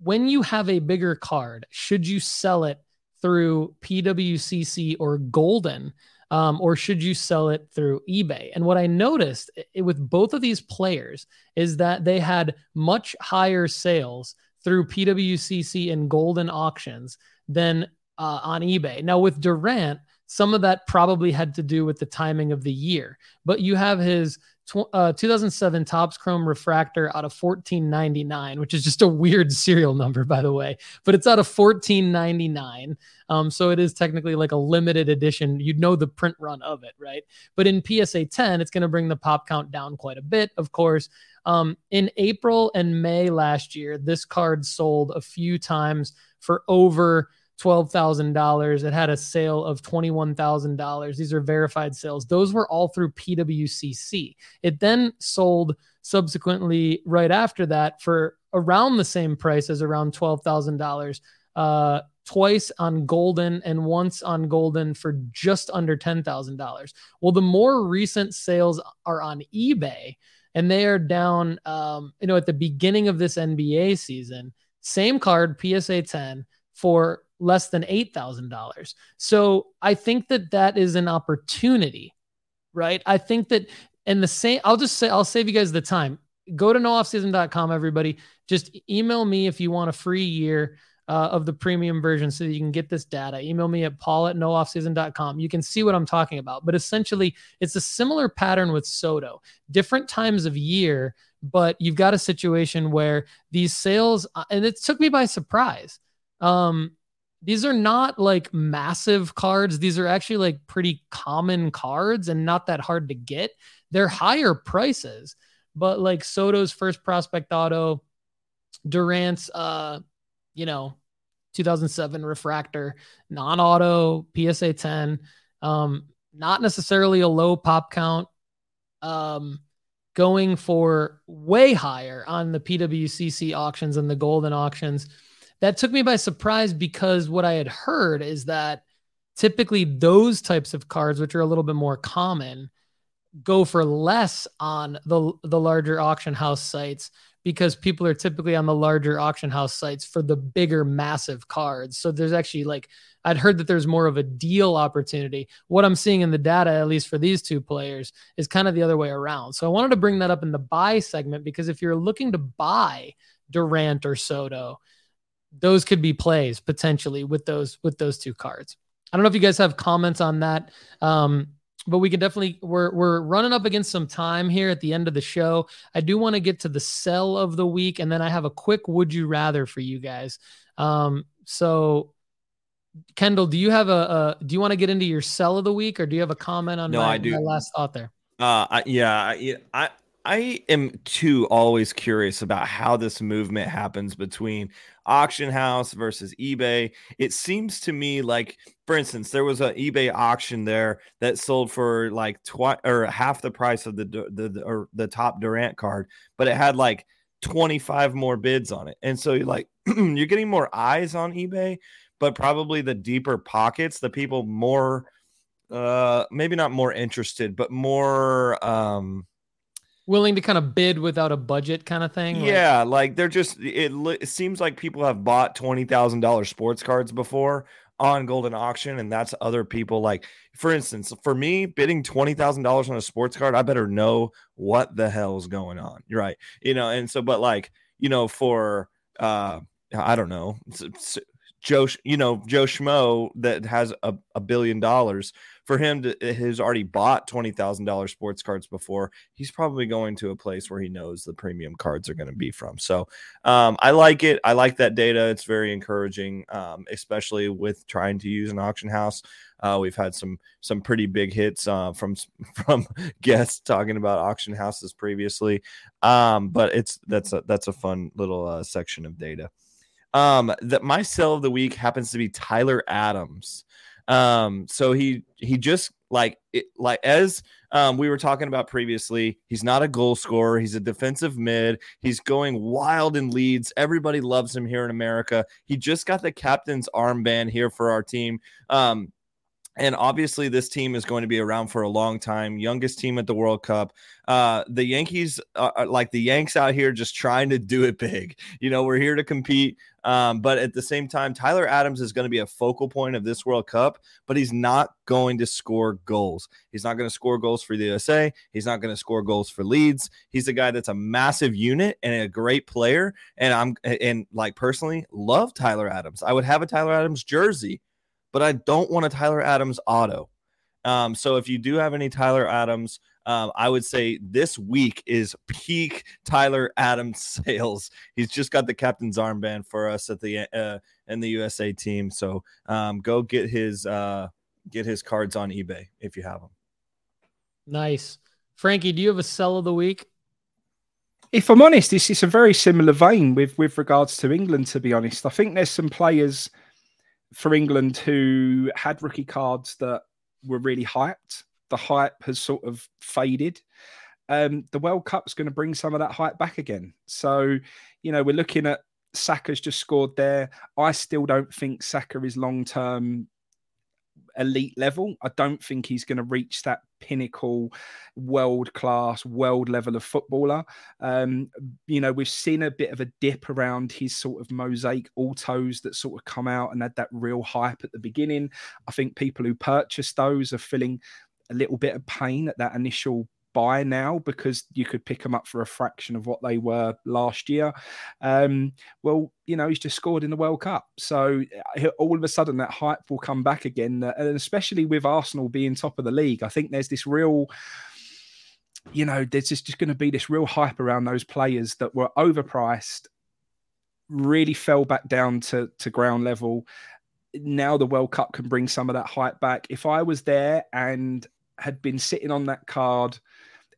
when you have a bigger card, should you sell it through PWCC or Goldin um, or should you sell it through eBay? And what I noticed it, with both of these players is that they had much higher sales through PWCC and Goldin auctions than uh, on eBay. Now, with Durant, some of that probably had to do with the timing of the year, but you have his uh, 2007 Topps Chrome Refractor out of 1499, which is just a weird serial number, by the way, but it's out of 1499. Um, so it is technically like a limited edition. You'd know the print run of it, right? But in PSA 10, it's going to bring the pop count down quite a bit, of course. Um, in April and May last year, this card sold a few times for over $12,000. It had a sale of $21,000. These are verified sales. Those were all through PWCC. It then sold subsequently right after that for around the same price as around $12,000. Uh, twice on Goldin and once on Goldin for just under $10,000. Well, the more recent sales are on eBay and they are down, um, you know, at the beginning of this NBA season, same card, PSA 10 for less than $8,000. So I think that that is an opportunity, right? I think that, and the same, I'll just say, I'll save you guys the time. Go to nooffseason.com, everybody. Just email me if you want a free year. Uh, of the premium version so that you can get this data. Email me at paul at nooffseason.com. You can see what I'm talking about. But essentially, it's a similar pattern with Soto. Different times of year, but you've got a situation where these sales, uh, and it took me by surprise. Um, these are not like massive cards. These are actually like pretty common cards and not that hard to get. They're higher prices, but like Soto's first prospect auto, Durant's, uh, you know, 2007 refractor, non auto, PSA 10, um, not necessarily a low pop count, um, going for way higher on the PWCC auctions and the Goldin auctions that took me by surprise because what I had heard is that typically those types of cards, which are a little bit more common, go for less on the the larger auction house sites because people are typically on the larger auction house sites for the bigger massive cards. So there's actually like I'd heard that there's more of a deal opportunity. What I'm seeing in the data at least for these two players is kind of the other way around. So I wanted to bring that up in the buy segment because if you're looking to buy Durant or Soto, those could be plays potentially with those with those two cards. I don't know if you guys have comments on that. Um, but we can definitely we're we're running up against some time here at the end of the show. I do want to get to the sell of the week, and then I have a quick would you rather for you guys. Um, so Kendall, do you have a, a do you want to get into your sell of the week, or do you have a comment on no, my, I do. my last thought there? Uh, I, yeah, I, I am too always curious about how this movement happens between auction house versus eBay. It seems to me like, for instance, there was an eBay auction there that sold for like twi- or half the price of the the, the or the top Durant card, but it had like 25 more bids on it. And so you're like you're getting more eyes on eBay, but probably the deeper pockets, the people more uh maybe not more interested, but more um willing to kind of bid without a budget kind of thing. Yeah, like, they're just it, it seems like people have bought $20,000 sports cards before on Goldin Auction and that's other people like for instance, for me bidding $20,000 on a sports card, I better know what the hell's going on. You're right. You know, and so but like, you know, for uh I don't know, Joe, you know, Joe Schmo that has a, a billion dollars for him to eh, has already bought twenty thousand dollars sports cards before. He's probably going to a place where he knows the premium cards are going to be from. So um, I like it. I like that data. It's very encouraging, um, especially with trying to use an auction house. Uh, we've had some some pretty big hits uh, from from guests talking about auction houses previously, um, but it's that's a that's a fun little uh, section of data. Um, that my sell of the week happens to be Tyler Adams. Um, so he he just like it, like as um, we were talking about previously, he's not a goal scorer. He's a defensive mid. He's going wild in Leeds. Everybody loves him here in America. He just got the captain's armband here for our team. Um, and obviously, this team is going to be around for a long time. Youngest team at the World Cup. Uh, the Yankees, are, like the Yanks out here, just trying to do it big. You know, we're here to compete. Um, but at the same time, Tyler Adams is going to be a focal point of this World Cup, but he's not going to score goals. He's not going to score goals for the USA. He's not going to score goals for Leeds. He's a guy that's a massive unit and a great player. And I'm, and like personally, love Tyler Adams. I would have a Tyler Adams jersey but I don't want a Tyler Adams auto. Um, so if you do have any Tyler Adams, um, I would say this week is peak Tyler Adams sales. He's just got the captain's armband for us at the uh, in the USA team. So um, go get his uh, get his cards on eBay if you have them. Nice, Frankie. Do you have a sell of the week? If I'm honest, it's, it's a very similar vein with with regards to England. To be honest, I think there's some players for England who had rookie cards that were really hyped. The hype has sort of faded. Um, the World Cup's going to bring some of that hype back again. So, you know, we're looking at Saka's just scored there. I still don't think Saka is long term elite level. I don't think he's going to reach that pinnacle, world class, world level of footballer. Um, you know, we've seen a bit of a dip around his sort of mosaic autos that sort of come out and had that real hype at the beginning. I think people who purchased those are feeling a little bit of pain at that initial buy now because you could pick them up for a fraction of what they were last year. Um, well, you know, he's just scored in the World Cup. So uh, all of a sudden that hype will come back again. Uh, and especially with Arsenal being top of the league, I think there's this real you know, there's just, just going to be this real hype around those players that were overpriced, really fell back down to, to ground level. Now the World Cup can bring some of that hype back. If I was there and had been sitting on that card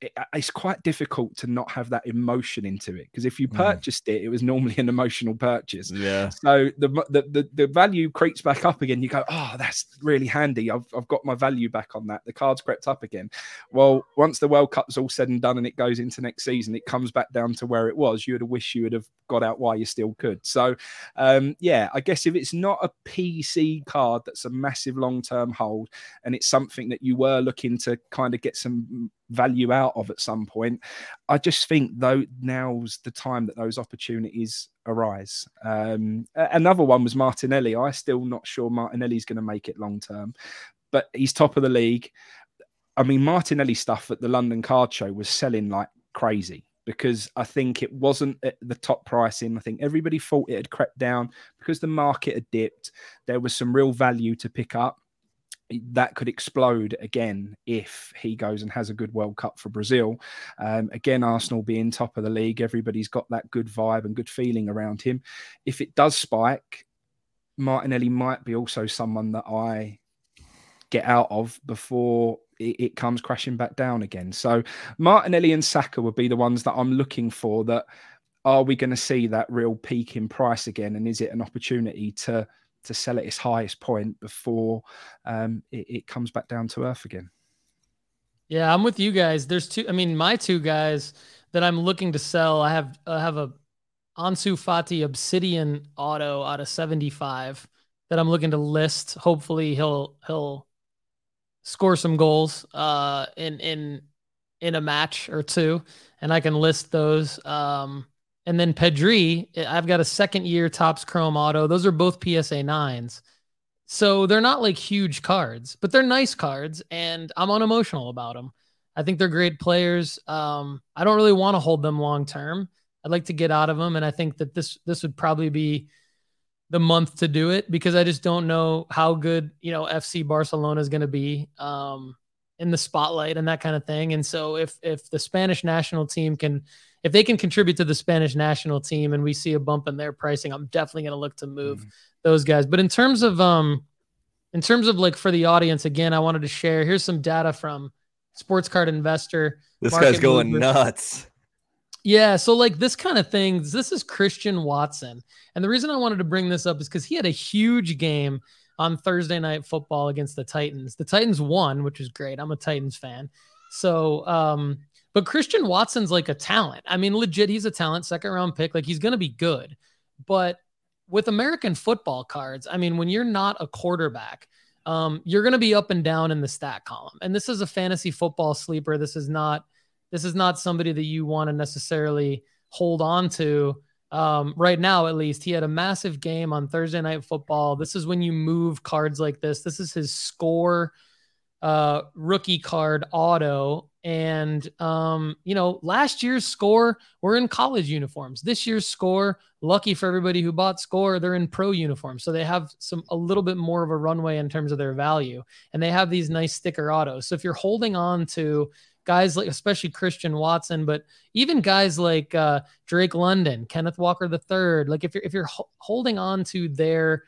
it, uh, it's quite difficult to not have that emotion into it because if you mm. purchased mm. it, it was normally an emotional purchase. Yeah. So the, the, the the value creeps back up again. You go, oh, that's really handy. I've I've got my value back on that. The cards crept up again. Well, once the World Cup's all said and done and it goes into next season, it comes back down to where it was. You would have wished you would have got out while you still could. So, um, yeah, I guess if it's not a PC card that's a massive long term hold and it's something that you were looking to kind of get some value out of at some point. I just think though now's the time that those opportunities arise. Um, another one was Martinelli. I still not sure Martinelli's going to make it long term, but he's top of the league. I mean, Martinelli stuff at the London Card Show was selling like crazy because I think it wasn't at the top pricing. I think everybody thought it had crept down because the market had dipped. There was some real value to pick up that could explode again if he goes and has a good World Cup for Brazil. Um, again, Arsenal being top of the league, everybody's got that good vibe and good feeling around him. If it does spike, Martinelli might be also someone that I get out of before it, it comes crashing back down again. So Martinelli and Saka would be the ones that I'm looking for. That are we going to see that real peak in price again, and is it an opportunity to to sell at its highest point before um, it, it comes back down to earth again. Yeah, I'm with you guys. There's two. I mean, my two guys that I'm looking to sell. I have I have a Ansu Fati Obsidian auto out of 75 that I'm looking to list. Hopefully, he'll he'll score some goals uh, in in in a match or two, and I can list those. Um, and then Pedri, I've got a second year Topps Chrome Auto. Those are both PSA nines. So they're not like huge cards, but they're nice cards, and I'm unemotional about them. I think they're great players. Um, I don't really want to hold them long term. I'd like to get out of them, and I think that this this would probably be the month to do it because I just don't know how good you know FC Barcelona is going to be um, in the spotlight and that kind of thing. And so if if the Spanish national team can if they can contribute to the Spanish national team and we see a bump in their pricing, I'm definitely going to look to move mm-hmm. those guys. But in terms of um, in terms of like for the audience, again, I wanted to share. Here's some data from Sports Card Investor. This guy's going nuts. Yeah, so like this kind of thing, this is Christian Watson. And the reason I wanted to bring this up is because he had a huge game on Thursday night football against the Titans. The Titans won, which is great. I'm a Titans fan. So um, but Christian Watson's like a talent. I mean, legit, he's a talent, second round pick. Like he's going to be good. But with American football cards, I mean, when you're not a quarterback, um, you're going to be up and down in the stat column. And this is a fantasy football sleeper. This is not this is not somebody that you want to necessarily hold on to um, right now. At least he had a massive game on Thursday night football. This is when you move cards like this. This is his score uh, rookie card auto and, um, you know, last year's score, we're in college uniforms. This year's score, lucky for everybody who bought score, they're in pro uniforms. So they have some, a little bit more of a runway in terms of their value. And they have these nice sticker autos. So if you're holding on to guys like, especially Christian Watson, but even guys like uh, Drake London, Kenneth Walker III, like if you're, if you're ho- holding on to their,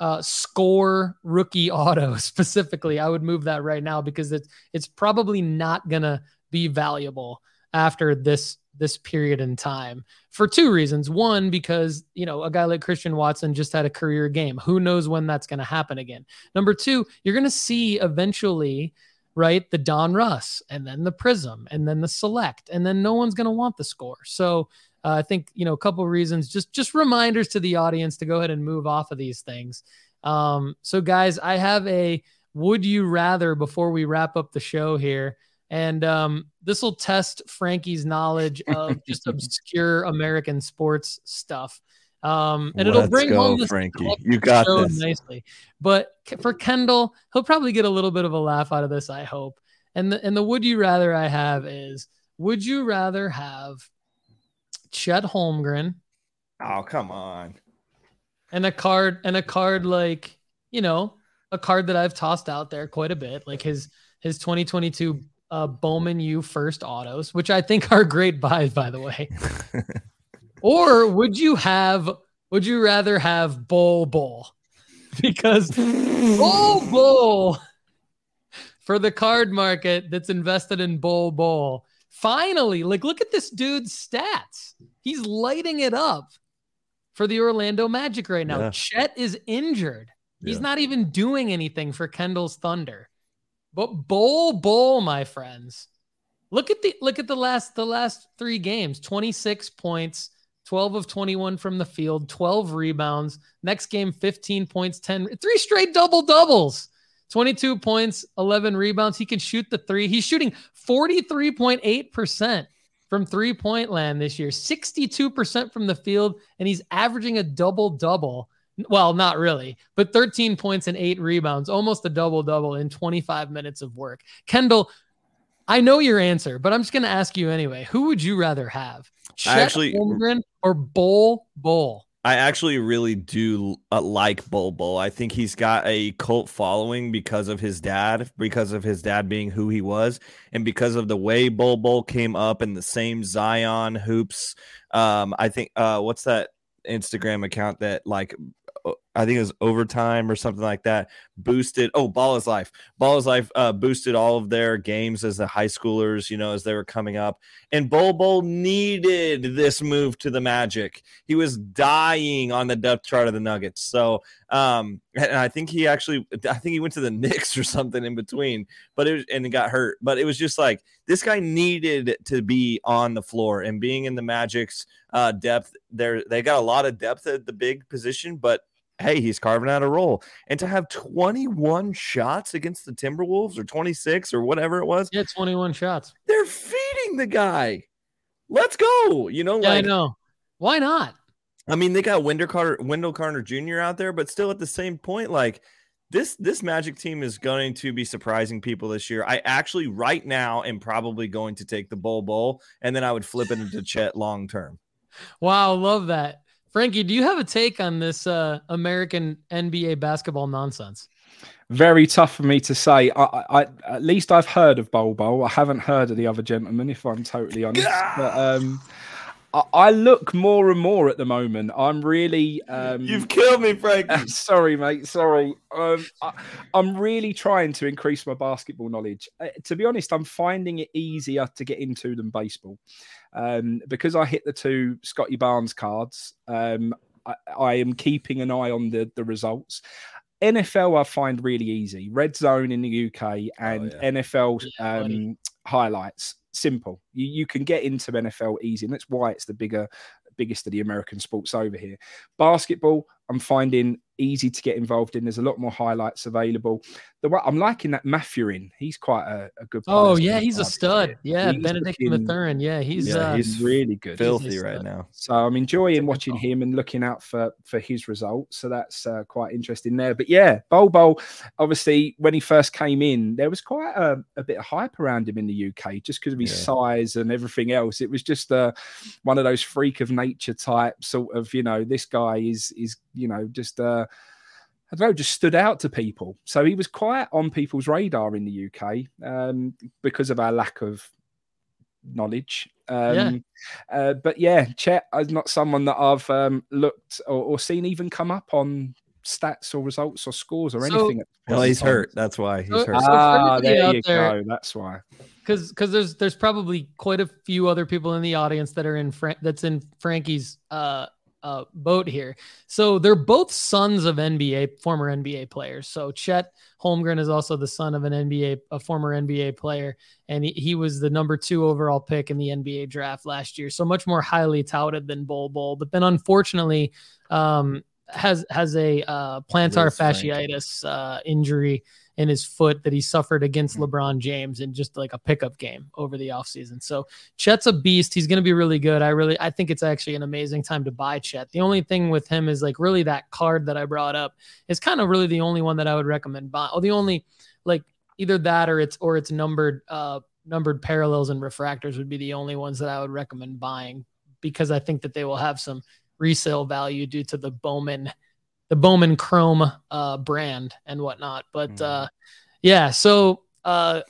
uh, score rookie auto specifically, I would move that right now because it's it's probably not gonna be valuable after this this period in time for two reasons. One, because you know a guy like Christian Watson just had a career game. Who knows when that's to happen again? Number two, you're to see eventually, right, the Donruss, and then the Prizm and then the Select, and then no one's going to want the score. So uh, I think you know a couple of reasons. Just just reminders to the audience to go ahead and move off of these things. Um, so guys, I have a would you rather before we wrap up the show here. And um, this will test Frankie's knowledge of just obscure American sports stuff. Um, and it'll bring go, home Frankie. You got this nicely. But for Kendall, he'll probably get a little bit of a laugh out of this, I hope. And the and the would you rather I have is would you rather have Chet Holmgren. Oh, come on. And a card and a card like, you know, a card that I've tossed out there quite a bit, like his his 2022 uh, Bowman U first autos, which I think are great buys, by the way. or would you have? Would you rather have Bol Bol? Because Bol Bol for the card market that's invested in Bol Bol Finally, like look at this dude's stats. He's lighting it up for the Orlando Magic right now. Yeah. Chet is injured. He's yeah. not even doing anything for Kendall's Thunder. But Bol Bol, my friends. Look at the look at the last the last 3 games. 26 points, 12 of 21 from the field, 12 rebounds. Next game 15 points, 10 three straight double doubles. 22 points, 11 rebounds. He can shoot the three. He's shooting 43.8% from three point land this year, 62% from the field, and he's averaging a double double. Well, not really, but 13 points and eight rebounds, almost a double double in 25 minutes of work. Kendall, I know your answer, but I'm just going to ask you anyway. Who would you rather have? Chet actually Holmgren or Bol Bol? I actually really do uh, like Bol. I think he's got a cult following because of his dad, because of his dad being who he was, and because of the way Bol came up in the same Zion hoops. Um, I think uh, what's that Instagram account that like I think it was overtime or something like that. Boosted. Oh, Ball is Life. Ball is Life uh, boosted all of their games as the high schoolers, you know, as they were coming up. And Bol Bol needed this move to the Magic. He was dying on the depth chart of the Nuggets. So, um, and I think he actually, I think he went to the Knicks or something in between, but it was, and he got hurt. But it was just like this guy needed to be on the floor and being in the Magic's uh, depth. There, they got a lot of depth at the big position, but hey, he's carving out a role. And to have 21 shots against the Timberwolves or 26 or whatever it was. Yeah, 21 shots. They're feeding the guy. Let's go. You know, yeah, like, I know. Why not? I mean, they got Wendell Carter, Wendell Carter Jr. out there, but still at the same point, like this this Magic team is going to be surprising people this year. I actually right now am probably going to take the Bol Bol, and then I would flip it into Chet long term. Wow, love that. Frankie, do you have a take on this uh, American NBA basketball nonsense? Very tough for me to say. I, I, at least I've heard of Bol Bol. I haven't heard of the other gentleman, if I'm totally honest. But, um, I, I, look more and more at the moment. I'm really. Um, You've killed me, Frankie. sorry, mate. Sorry. Um, I, am really trying to increase my basketball knowledge. Uh, to be honest, I'm finding it easier to get into than baseball um, because I hit the two Scottie Barnes cards. Um, I, I, am keeping an eye on the the results. NFL I find really easy. Red Zone in the UK and oh, yeah. NFL um, highlights simple. You, you can get into NFL easy, and that's why it's the bigger biggest of the American sports over here. Basketball, I'm finding easy to get involved in. There's a lot more highlights available. The I'm liking that Mathurin. He's quite a, a good. Oh yeah, he's a stud. Yeah, he's Benedict looking, Mathurin. Yeah, he's yeah, uh, he's really good. Filthy right now. So I'm enjoying watching him and looking out for for his results. So that's uh, quite interesting there. But yeah, Bol Bol. Obviously, when he first came in, there was quite a, a bit of hype around him in the UK just because of his yeah. size and everything else. It was just uh, one of those freak of nature type sort of. You know, this guy is is you know just. Uh, I don't know, just stood out to people. So he was quite on people's radar in the UK um, because of our lack of knowledge. Um, yeah. Uh, but yeah, Chet is not someone that I've um, looked or, or, seen even come up on stats or results or scores or so, anything. Well, he's hurt. That's why he's hurt. ah, there you there, go. That's why. Because because there's there's probably quite a few other people in the audience that are in Fra- that's in Frankie's uh uh, boat here. So they're both sons of NBA, former NBA players. So Chet Holmgren is also the son of an NBA, a former NBA player, and he, he was the number two overall pick in the NBA draft last year. So much more highly touted than Bol Bol. But then unfortunately, um, has has a uh, plantar fasciitis uh, injury in his foot that he suffered against mm-hmm. LeBron James in just like a pickup game over the offseason. So Chet's a beast. He's going to be really good. I really, I think it's actually an amazing time to buy Chet. The only thing with him is like really that card that I brought up is kind of really the only one that I would recommend buying. Oh, the only like either that or it's, or it's numbered, uh, numbered parallels and refractors would be the only ones that I would recommend buying because I think that they will have some resale value due to the Bowman the Bowman Chrome uh, brand and whatnot. But mm. uh, yeah, so uh,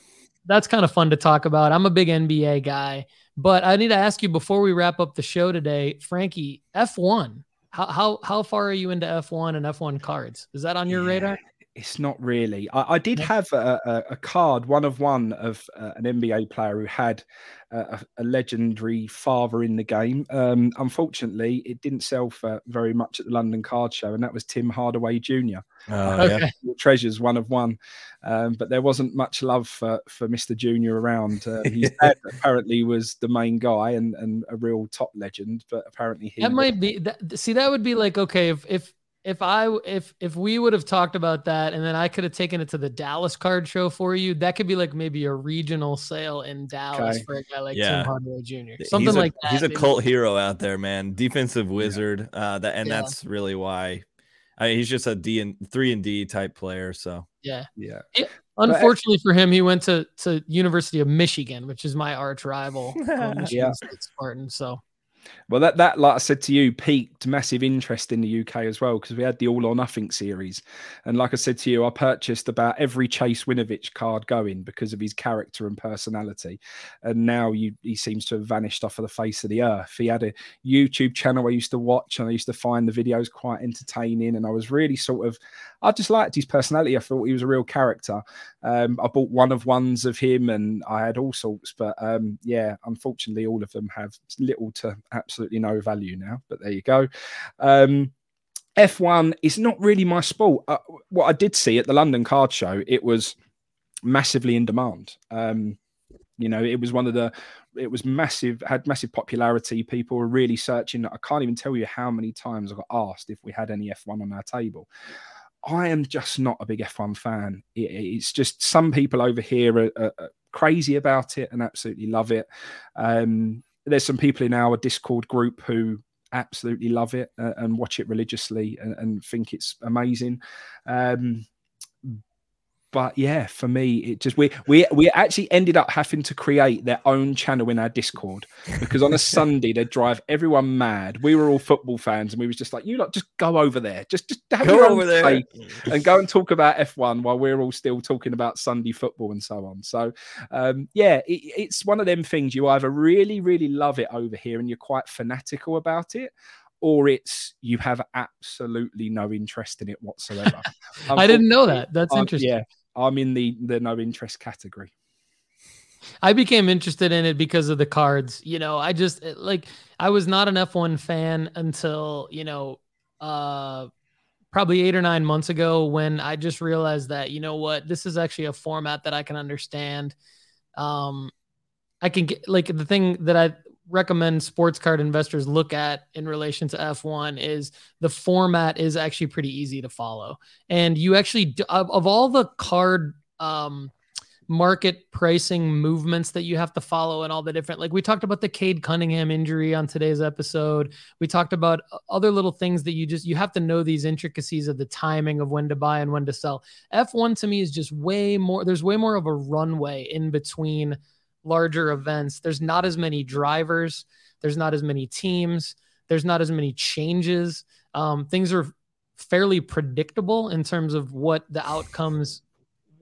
that's kind of fun to talk about. I'm a big NBA guy, but I need to ask you before we wrap up the show today, Frankie, F1. How how how far are you into F1 and F1 cards? Is that on your yeah. radar? It's not really. I, I did have a, a, a, card, one of one, of uh, an NBA player who had uh, a, a, legendary father in the game. Um, unfortunately, it didn't sell for very much at the London Card Show, and that was Tim Hardaway Jr. Uh, okay. Treasures, one of one. Um, but there wasn't much love for, for Mr. Jr. around. Uh, his dad apparently was the main guy and, and a real top legend, but apparently he. That might be. That, see, that would be like okay if if if I if if we would have talked about that and then I could have taken it to the Dallas card show for you, that could be like maybe a regional sale in Dallas okay. for a guy like yeah. Tim Hardaway Jr. Something a, like that. He's a maybe. cult hero out there, man. Defensive wizard. Yeah. Uh that and yeah. that's really why I mean, he's just a D and three and D type player. So yeah. Yeah. Unfortunately for him, he went to to University of Michigan, which is my arch rival, Michigan yeah. State Spartan. So Well, that that like I said to you, peaked massive interest in the UK as well because we had the All or Nothing series, and like I said to you, I purchased about every Chase Winovich card going because of his character and personality, and now you, he seems to have vanished off of the face of the earth. He had a YouTube channel I used to watch, and I used to find the videos quite entertaining, and I was really sort of, I just liked his personality. I thought he was a real character. Um, I bought one of ones of him, and I had all sorts, but um, yeah, unfortunately, all of them have little to absolutely no value now. But there you go. Um, F1 is not really my sport. Uh, what I did see at the London Card Show, it was massively in demand. Um, you know, it was one of the, it was massive, had massive popularity. People were really searching. I can't even tell you how many times I got asked if we had any F1 on our table. I am just not a big F1 fan. It, it's just some people over here are, are, are, crazy about it and absolutely love it. Um, there's some people in our Discord group who absolutely love it uh, and watch it religiously and, and think it's amazing. Um, but yeah, for me, it just we we we actually ended up having to create their own channel in our Discord because on a Sunday they'd drive everyone mad. We were all football fans, and we was just like, "You lot, just go over there, just just have go over there and go and talk about F1 while we're all still talking about Sunday football and so on." So, um, yeah, it, it's one of them things you either really really love it over here and you're quite fanatical about it, or it's you have absolutely no interest in it whatsoever. I didn't know that. That's interesting. Yeah, I'm in the the no interest category. I became interested in it because of the cards. You know, I just like I was not an F1 fan until, you know, uh probably 8 or 9 months ago when I just realized that, you know what, this is actually a format that I can understand. Um I can get like the thing that I recommend sports card investors look at in relation to F1 is the format is actually pretty easy to follow. And you actually, of, of all the card um, market pricing movements that you have to follow and all the different, like we talked about the Cade Cunningham injury on today's episode. We talked about other little things that you just, you have to know these intricacies of the timing of when to buy and when to sell. F1 to me is just way more, there's way more of a runway in between larger events, there's not as many drivers, there's not as many teams, there's not as many changes. Um, things are fairly predictable in terms of what the outcomes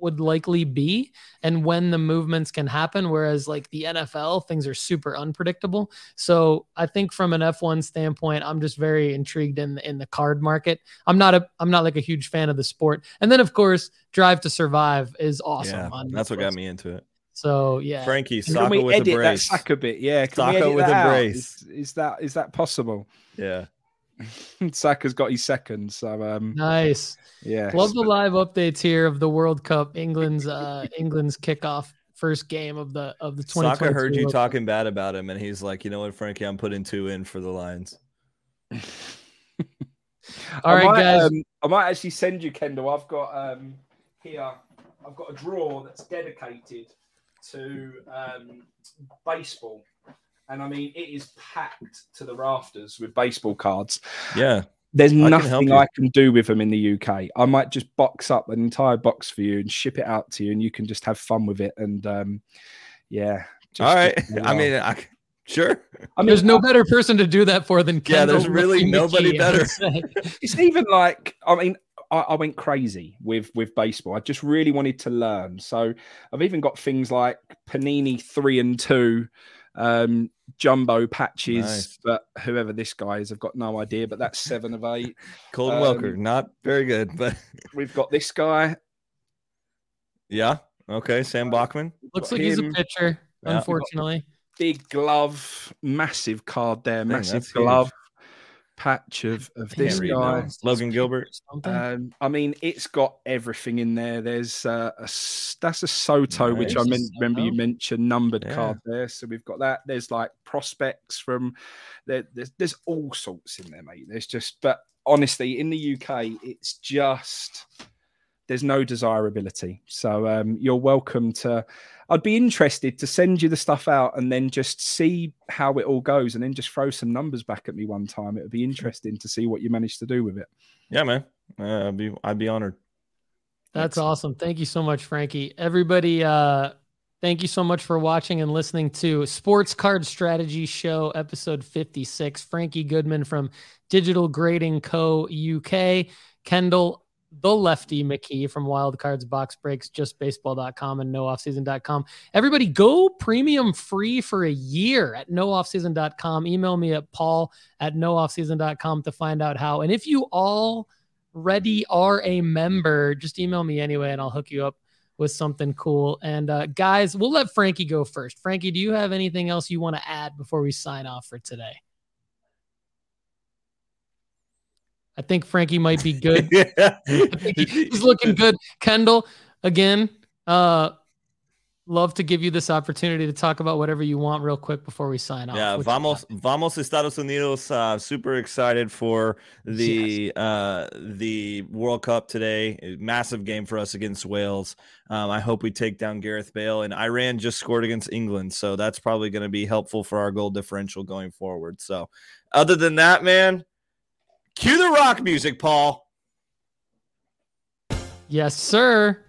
would likely be and when the movements can happen whereas like the NFL things are super unpredictable. So I think from an F1 standpoint I'm just very intrigued in in the card market. I'm not a I'm not like a huge fan of the sport. And then of course Drive to Survive is awesome yeah, that's what got me into it so yeah, Frankie, Saka with a brace. That sack a bit, yeah. Can Saka with a brace. Is, is, that is that possible? Yeah. Saka's got his second, so um, nice. Yeah, love the live updates here of the World Cup, England's uh England's kickoff first game of the of the 20. Saka heard you World talking Cup. bad about him, and he's like, you know what, Frankie, I'm putting two in for the Lions. All I right, might, guys. Um, I might actually send you, Kendall. I've got um here. I've got a drawer that's dedicated to um, baseball. And I mean, it is packed to the rafters with baseball cards. Yeah. There's I nothing can I can do with them in the UK. I might just box up an entire box for you and ship it out to you, and you can just have fun with it. And um, yeah. All right. I mean, I, sure. I mean, there's no better person to do that for than Kendall yeah. There's really nobody better. it's even like I mean, I, I, went crazy with with baseball. I just really wanted to learn. So I've even got things like Panini three and two, um, jumbo patches. Nice. But whoever this guy is, I've got no idea. But that's seven of eight. Colton um, Welker, not very good, but we've got this guy. Yeah. Okay. Sam Bachman. Looks like him. he's a pitcher. Yeah. Unfortunately. Big glove, massive card there, massive glove patch of, of this guy, Logan Gilbert. Um, I mean, it's got everything in there. There's uh, a that's a Soto, nice. which I meant, remember you mentioned numbered yeah. card there. So we've got that. There's like prospects from there. There's, there's all sorts in there, mate. There's just, but honestly, in the UK, it's just there's no desirability. So um, you're welcome to. I'd be interested to send you the stuff out and then just see how it all goes, and then just throw some numbers back at me one time. It would be interesting to see what you managed to do with it. Yeah, man, uh, I'd be I'd be honored. That's awesome. Thank you so much, Frankie. Everybody, uh, Thank you so much for watching and listening to Sports Card Strategy Show, episode 56. Frankie Goodman from Digital Grading Co. UK, Kendall the lefty McKee from Wildcards Box Breaks, justbaseball.com and nooffseason.com. Everybody go premium free for a year at nooffseason.com. Email me at paul at nooffseason.com to find out how. And if you already are a member, just email me anyway and I'll hook you up with something cool. And uh, guys, we'll let Frankie go first. Frankie, do you have anything else you want to add before we sign off for today? I think Frankie might be good. he's looking good. Kendall, again, uh, love to give you this opportunity to talk about whatever you want real quick before we sign off. Yeah, vamos, vamos Estados Unidos. Uh, super excited for the yes. uh, the World Cup today. Massive game for us against Wales. Um, I hope we take down Gareth Bale. And Iran just scored against England, so that's probably going to be helpful for our goal differential going forward. So, other than that, man, Cue the rock music, Paul. Yes, sir.